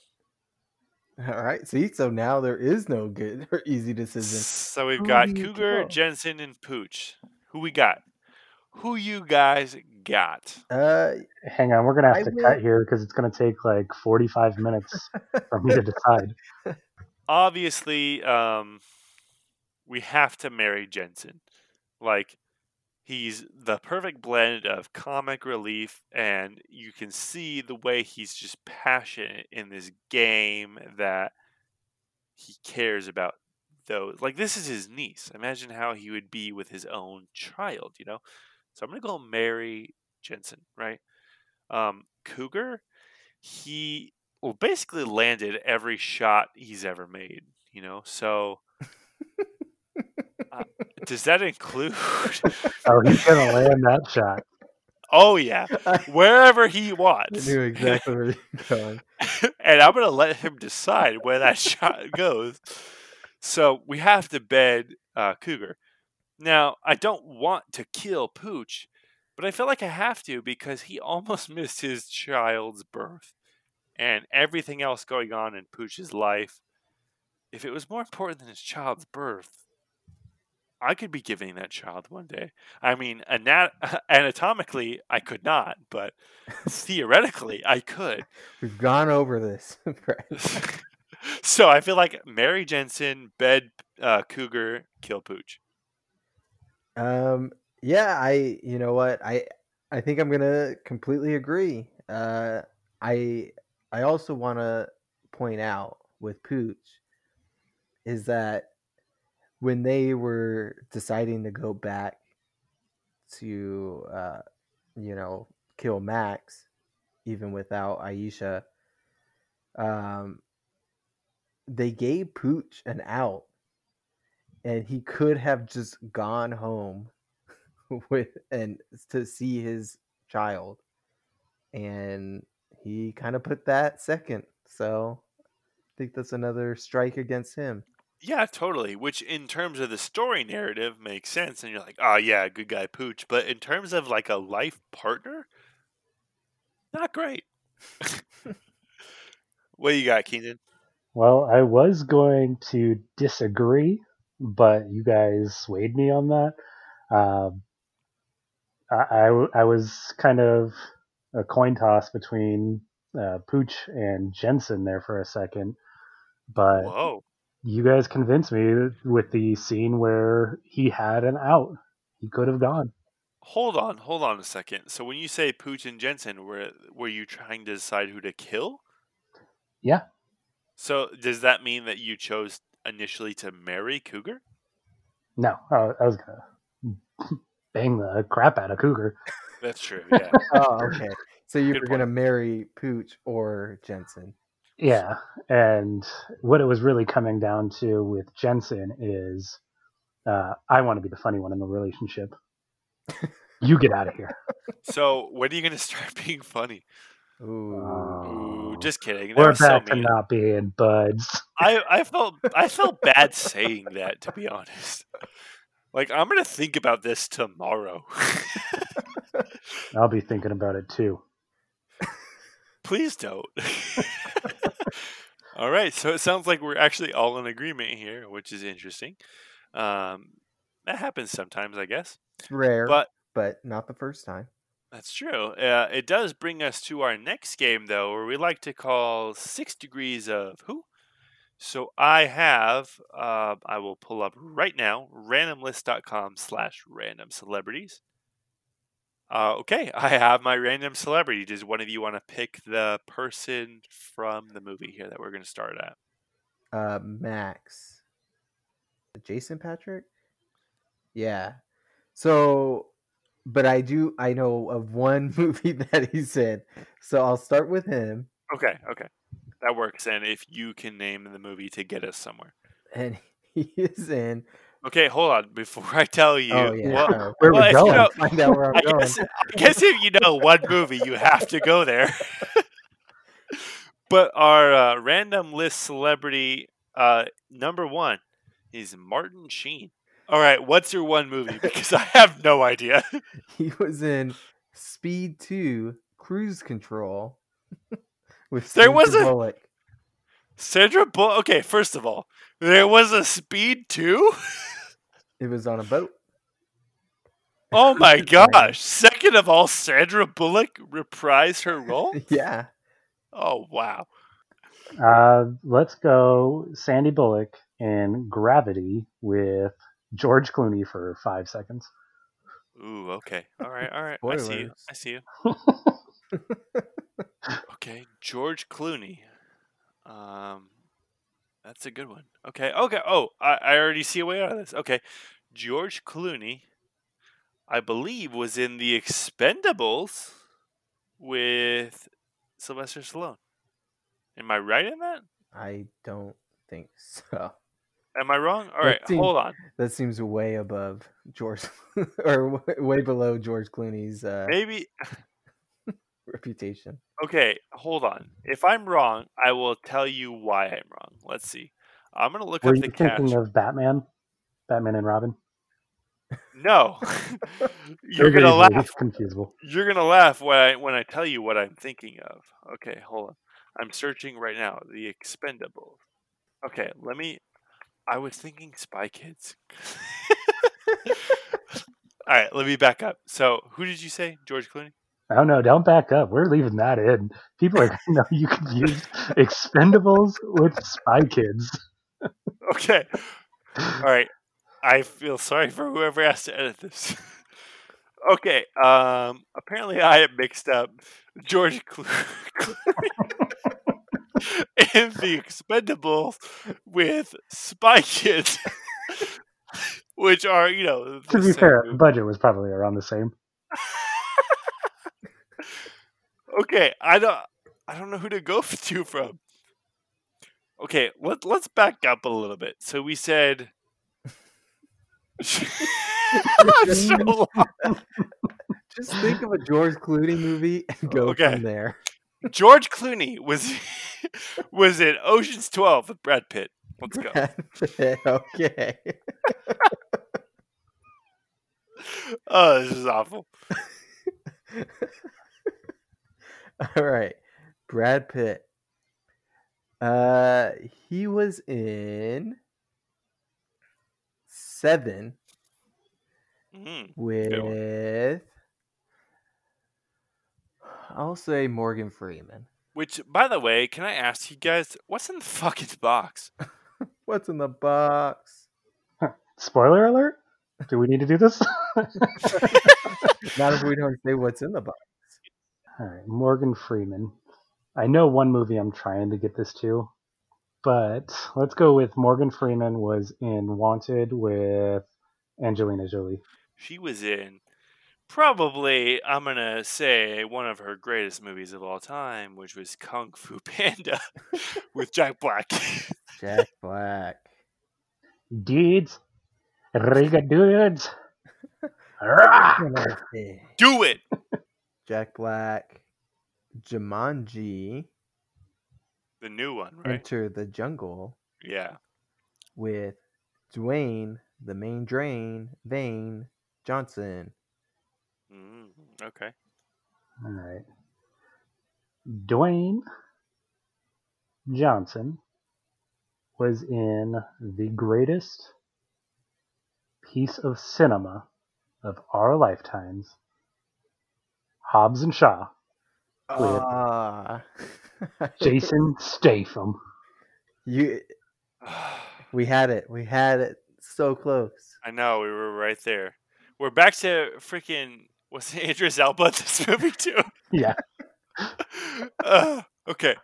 All right. See, so now there is no good or easy decision. So we've Who got Cougar, go? Jensen, and Pooch. Who we got? Who you guys got? Uh, Hang on, we're gonna have I to will- cut here because it's gonna take like 45 minutes for me to decide. obviously um we have to marry Jensen. Like he's the perfect blend of comic relief and you can see the way he's just passionate in this game that he cares about those like this is his niece. Imagine how he would be with his own child, you know? So I'm gonna go marry Jensen, right? Um Cougar, he well basically landed every shot he's ever made, you know? So uh, does that include Oh, he's gonna land that shot. Oh yeah, wherever he wants. knew exactly where you're going. and I'm gonna let him decide where that shot goes. So we have to bed uh, Cougar. Now I don't want to kill Pooch, but I feel like I have to because he almost missed his child's birth and everything else going on in Pooch's life. If it was more important than his child's birth, I could be giving that child one day. I mean, anat- anatomically, I could not, but theoretically, I could. We've gone over this. So I feel like marry Jensen, bed uh, Cougar, kill Pooch. Um, yeah, I, you know what, I, I think I'm gonna completely agree. Uh, I, I also want to point out with Pooch is that when they were deciding to go back to, uh, you know, kill Max, even without Aisha, um, they gave Pooch an out and he could have just gone home with and to see his child and he kind of put that second. So i think that's another strike against him Yeah, totally. Which, in terms of the story narrative, makes sense. And you're like, oh, yeah, good guy Pooch. But in terms of like a life partner, not great. what do you got, Keenan? Well, I was going to disagree, but you guys swayed me on that. Um, I, I, I was kind of a coin toss between uh, Pooch and Jensen there for a second, but Whoa. You guys convinced me with the scene where he had an out. He could have gone. Hold on, hold on a second. So when you say Pooch and Jensen, were were you trying to decide who to kill? Yeah. So does that mean that you chose initially to marry Cougar? No, I, I was gonna bang the crap out of Cougar. That's true. Yeah. oh okay so you Good were going to marry pooch or jensen Yeah, and what it was really coming down to with Jensen is, uh, I want to be the funny one in the relationship. you get out of here. so when are you gonna start being funny? Ooh. Ooh, Oh. just kidding. That We're was so to not being buds. I, I felt I felt bad saying that to be honest. Like I'm gonna think about this tomorrow. I'll be thinking about it too. Please don't. All right, so it sounds like we're actually all in agreement here, which is interesting. Um, that happens sometimes, I guess. Rare But but not the first time That's true. Uh, it does bring us to our next game, though, where we like to call Six Degrees of Who? So I have, uh, I will pull up right now, randomlist.com slash random celebrities. Uh, okay, I have my random celebrity. Does one of you want to pick the person from the movie here that we're going to start at? Uh, Max. Jason Patric? Yeah. So, but I do, I know of one movie that he's in. So I'll start with him. Okay, okay. That works. And if you can name the movie to get us somewhere. And he is in. Okay, hold on. Before I tell you, Oh, yeah. well, uh, Where well, we if you going? know- find out where I'm I going. guess, I guess if you know one movie, you have to go there. but our uh, random list celebrity uh, number one is Martin Sheen. All right, what's your one movie? Because I have no idea. He was in Speed 2 Cruise Control with There was Sandra a- Bullock. Sandra Bullock. Okay, first of all, there was a Speed too? It was on a boat. Oh my gosh. Second of all, Sandra Bullock reprised her role? Yeah. Oh, wow. Uh, let's go Sandy Bullock in Gravity with George Clooney for five seconds. Ooh, okay. All right, all right. I see you. I see you. Okay, George Clooney. Um, that's a good one. Okay, okay. Oh, I, I already see a way out of this. Okay, George Clooney, I believe, was in The Expendables with Sylvester Stallone. Am I right in that? I don't think so. Am I wrong? All right, seems- hold on. That seems way above George, or way below George Clooney's uh, Maybe. reputation. Okay, hold on. Mm-hmm. If I'm wrong, I will tell you why I'm wrong. Let's see. I'm gonna look Were up you the thinking of Batman? Batman and Robin? No, you're gonna laugh. Confusable. You're gonna laugh when I when I tell you what I'm thinking of. Okay, hold on. I'm searching right now. The Expendables. Okay, let me. I was thinking Spy Kids. All right, let me back up. So, who did you say? George Clooney? Oh no, don't back up. We're leaving that in. People are gonna know you confused Expendables with Spy Kids. Okay. All right. I feel sorry for whoever has to edit this. okay. Um. Apparently, I have mixed up George Clooney in the Expendables with Spy Kids, which are you know. To be fair, movie. budget was probably around the same. Okay. I don't. I don't know who to go to from. Okay. Let Let's back up a little bit. So we said. So. Just think of a George Clooney movie and go Okay. from there. George Clooney was was in Ocean's Twelve with Brad Pitt. Let's go. okay. Oh, this is awful. All right. Brad Pitt. Uh he was in Seven Mm. with I'll say Morgan Freeman. Which, by the way, can I ask you guys, what's in the fucking box? What's in the box? Spoiler alert? Do we need to do this? Not if we don't say what's in the box. All right, Morgan Freeman. I know one movie I'm trying to get this to, but let's go with Morgan Freeman was in Wanted with Angelina Jolie. She was in probably, I'm gonna say, one of her greatest movies of all time, which was Kung Fu Panda with Jack Black. Jack Black. Dudes, Riga dudes. Rah! Do it. Jack Black. Jumanji. The new one, right? Enter the Jungle Yeah. with Dwayne, the main drain, Vane, Johnson. Mm, okay. All right. Dwayne Johnson was in the greatest piece of cinema of our lifetimes, Hobbs and Shaw, With Ah. Jason Statham. you We had it. We had it so close. I know we were right there. We're back to freaking was it Idris Elba in this movie too? Yeah. uh, okay,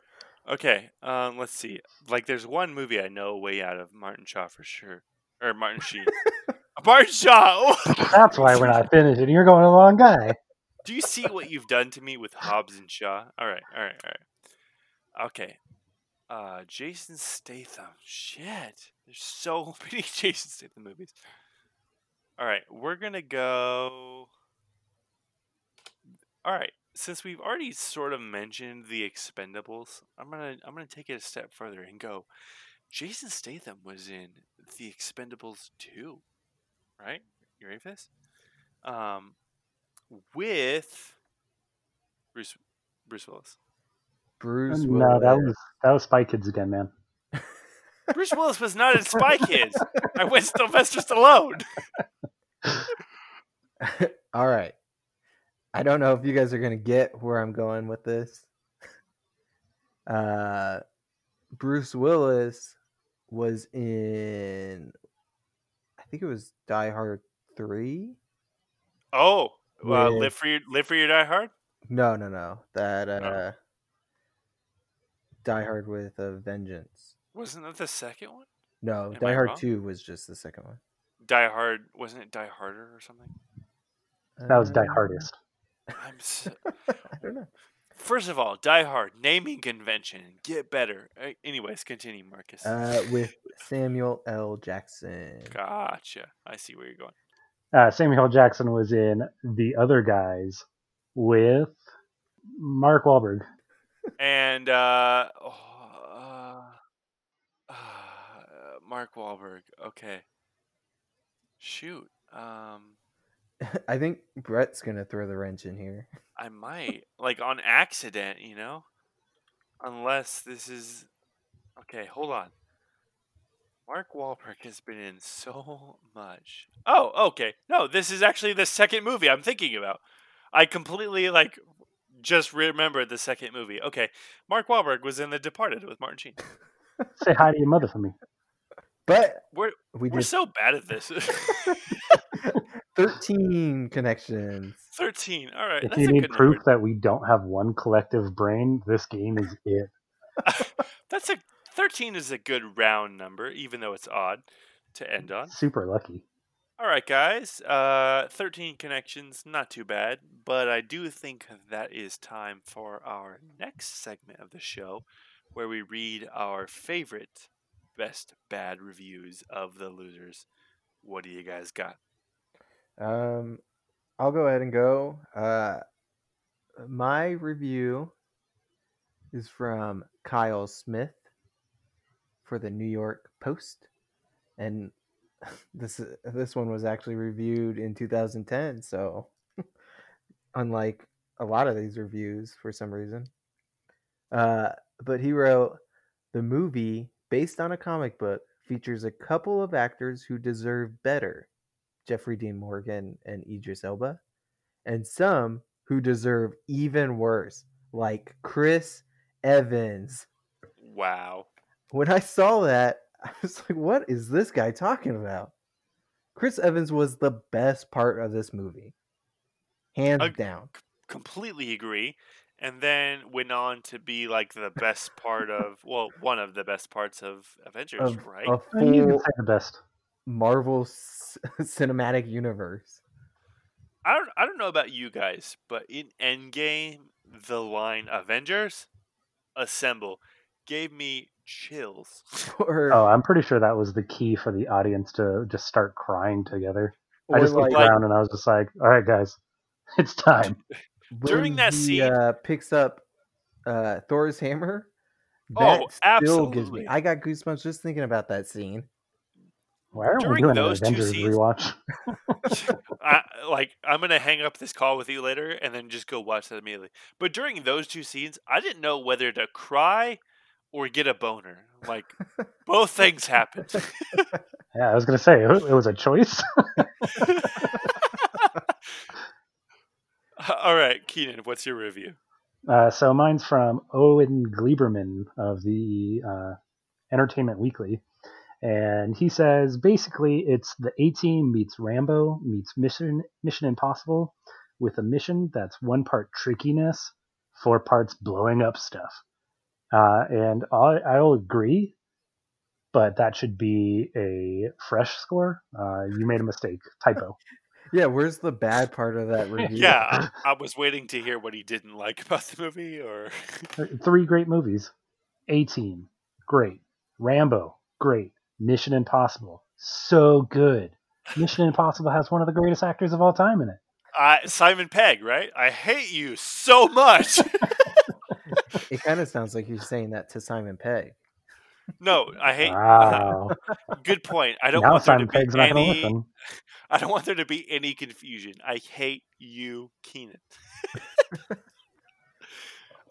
okay. Um, let's see. Like, there's one movie I know way out of Martin Shaw for sure, or Martin Sheen. Martin Shaw. That's why we're not finishing. you're going a long guy. Do you see what you've done to me with Hobbs and Shaw? All right, all right, all right. Okay. Uh, Jason Statham. Shit. There's so many Jason Statham movies. All right, we're gonna go. All right, since we've already sort of mentioned the Expendables, I'm gonna I'm gonna take it a step further and go. Jason Statham was in the Expendables 2, right? You ready for this? Um, with Bruce Bruce Willis. Bruce No, that was that was Spy Kids again, man. Bruce Willis was not in Spy Kids. I went Sylvester Stallone. All right. I don't know if you guys are gonna get where I'm going with this. Uh, Bruce Willis was in, I think it was Die Hard three. Oh, uh, With- live for your live for your Die Hard. No, no, no. That uh, Oh. Die Hard with a Vengeance. Wasn't that the second one? No, Am Die I Hard wrong? two was just the second one. Die Hard wasn't it Die Harder or something? That was Die Uh, Hardest. I'm so, I don't know. first of all, Die Hard naming convention. Get better. Uh, anyways, continue, Marcus. Uh, with Samuel L. Jackson. gotcha. I see where you're going. Uh, Samuel Jackson was in The Other Guys with Mark Wahlberg. And uh, oh, uh, uh, Mark Wahlberg. Okay. Shoot. Um, I think Brett's gonna throw the wrench in here. I might like on accident, you know, unless this is okay. Hold on. Mark Wahlberg has been in so much. Oh, okay. No, this is actually the second movie I'm thinking about. I completely like just remembered the second movie. Okay, Mark Wahlberg was in The Departed with Martin Sheen. Say hi to your mother for me. But We're we we're did so bad at this. 13 connections. Thirteen. All right. If that's you a need good proof number. that we don't have one collective brain, this game is it. That's a thirteen is a good round number, even though it's odd to end on. Super lucky. All right, guys. Uh, 13 connections, not too bad. But I do think that is time for our next segment of the show where we read our favorite best bad reviews of the losers. What do you guys got? Um, I'll go ahead and go. Uh, my review is from Kyle Smith for the New York Post, and this this one was actually reviewed in 2010. So, unlike a lot of these reviews, for some reason, uh, but he wrote the movie based on a comic book features a couple of actors who deserve better Jeffrey Dean Morgan and Idris Elba, and some who deserve even worse, like Chris Evans. Wow. When I saw that, I was like, what is this guy talking about? Chris Evans was the best part of this movie. Hands Ag- down. Completely agree. And then went on to be like the best part of, well, one of the best parts of Avengers, Of right? a You can full say the best. Marvel c- cinematic universe. I don't I don't know about you guys, but in Endgame, the line Avengers assemble gave me chills. Or, Oh, I'm pretty sure that was the key for the audience to just start crying together. I or just looked like- around and I was just like, all right, guys, it's time. During when that he, scene- uh, picks up uh, Thor's hammer. Oh, That still gives absolutely. me. I got goosebumps just thinking about that scene. Why aren't we doing those an two scenes- rewatch? I, like I'm gonna hang up this call with you later and then just go watch that immediately. But during those two scenes, I didn't know whether to cry or get a boner. Like both things happened. Yeah, I was gonna say it it was a choice. All right, Keenan, what's your review? Uh, so mine's from Owen Gleiberman of the uh, Entertainment Weekly. and he says basically it's the A Team meets Rambo meets Mission Mission Impossible with a mission that's one part trickiness, four parts blowing up stuff. Uh, and I, I'll agree, but that should be a fresh score. Uh, you made a mistake, typo. Yeah, where's the bad part of that review? Yeah, I, I was waiting to hear what he didn't like about the movie, or Three great movies. A Team, great. Rambo, great. Mission Impossible, so good. Mission Impossible has one of the greatest actors of all time in it. uh, Simon Pegg, right? I hate you so much. It kind of sounds like you're saying that to Simon Pegg. no, I hate. Wow. good point. I don't now want there Simon to be Pegg's not going to any. listen. I don't want there to be any confusion. I hate you, Keenan.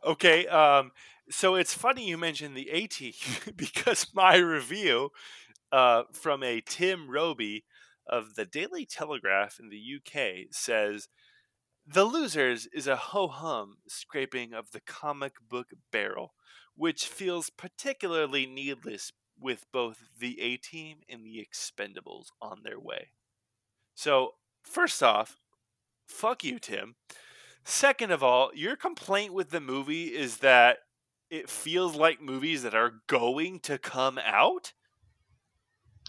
okay, um, so it's funny you mentioned the AT because my review uh, from a Tim Robey of the Daily Telegraph in the UK says The Losers is a ho hum scraping of the comic book barrel, which feels particularly needless with both the A Team and the Expendables on their way. So, first off, fuck you, Tim. Second of all, your complaint with the movie is that it feels like movies that are going to come out?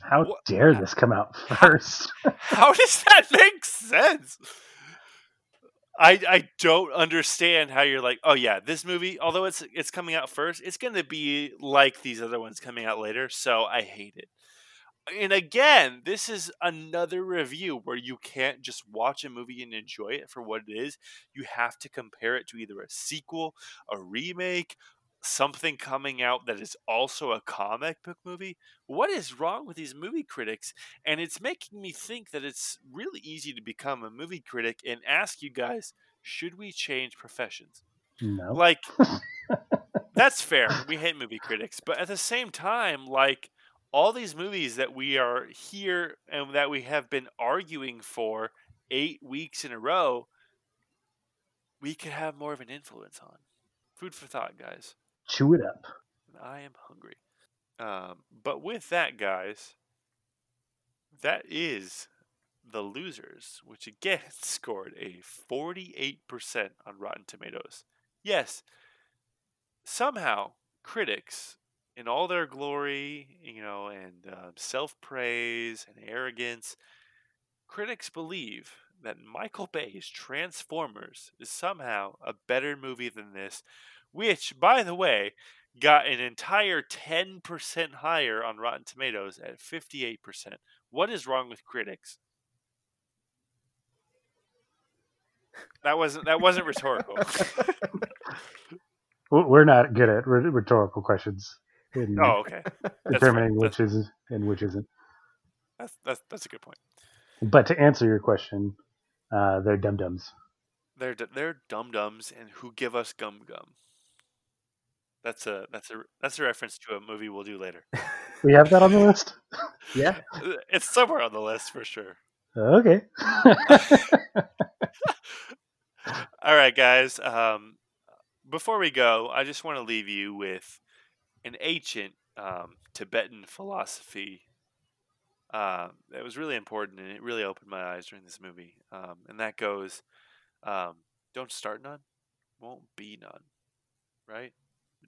How What- dare this come out first? How does that make sense? I I don't understand how you're like, oh yeah, this movie, although it's it's coming out first, it's going to be like these other ones coming out later, so I hate it. And again, this is another review where you can't just watch a movie and enjoy it for what it is. You have to compare it to either a sequel, a remake, something coming out that is also a comic book movie. What is wrong with these movie critics? And it's making me think that it's really easy to become a movie critic and ask you guys, should we change professions? no. Like, that's fair. We hate movie critics. But at the same time, like, all these movies that we are here and that we have been arguing for eight weeks in a row, we could have more of an influence on. Food for thought, guys. Chew it up. I am hungry. Um, but with that, guys, that is The Losers, which again scored a 48% on Rotten Tomatoes. Yes, somehow critics, in all their glory, you know, and uh, self praise and arrogance, critics believe that Michael Bay's Transformers is somehow a better movie than this, which, by the way, got an entire 10% higher on Rotten Tomatoes at 58%. What is wrong with critics? That wasn't that wasn't rhetorical. We're not good at rhetorical questions in oh, okay. Determining which is and which isn't. That's that's that's a good point. But to answer your question, uh, they're dum dums. They're they're dum dums and who give us gum gum. That's a that's a that's a reference to a movie we'll do later. We have that on the list. Yeah. Uh, It's somewhere on the list for sure. Okay. All right, guys. Um, before we go, I just want to leave you with an ancient um, Tibetan philosophy uh, that was really important and it really opened my eyes during this movie. Um, and that goes um, don't start none, won't be none. Right?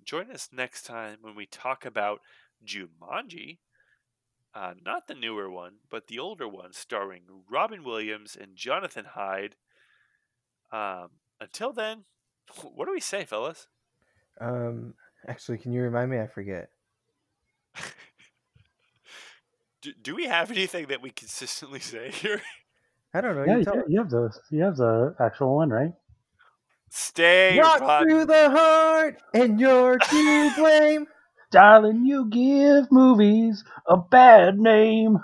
Join us next time when we talk about Jumanji. Uh, not the newer one, but the older one, starring Robin Williams and Jonathan Hyde. Um, until then, what do we say, fellas? Um. Actually, can you remind me? I forget. Do, do we have anything that we consistently say here? I don't know. yeah, you you, you have the you have the actual one, right? Stay Not rotten. through the heart, and you're to blame. Darling, you give movies a bad name.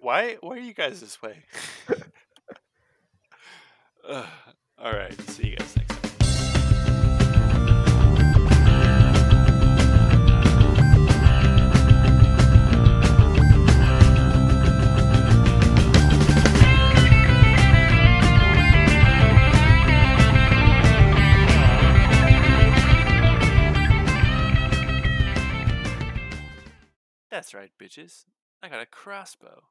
Why? Why are you guys this way? Ugh. all right. See you guys That's right, bitches. I got a crossbow.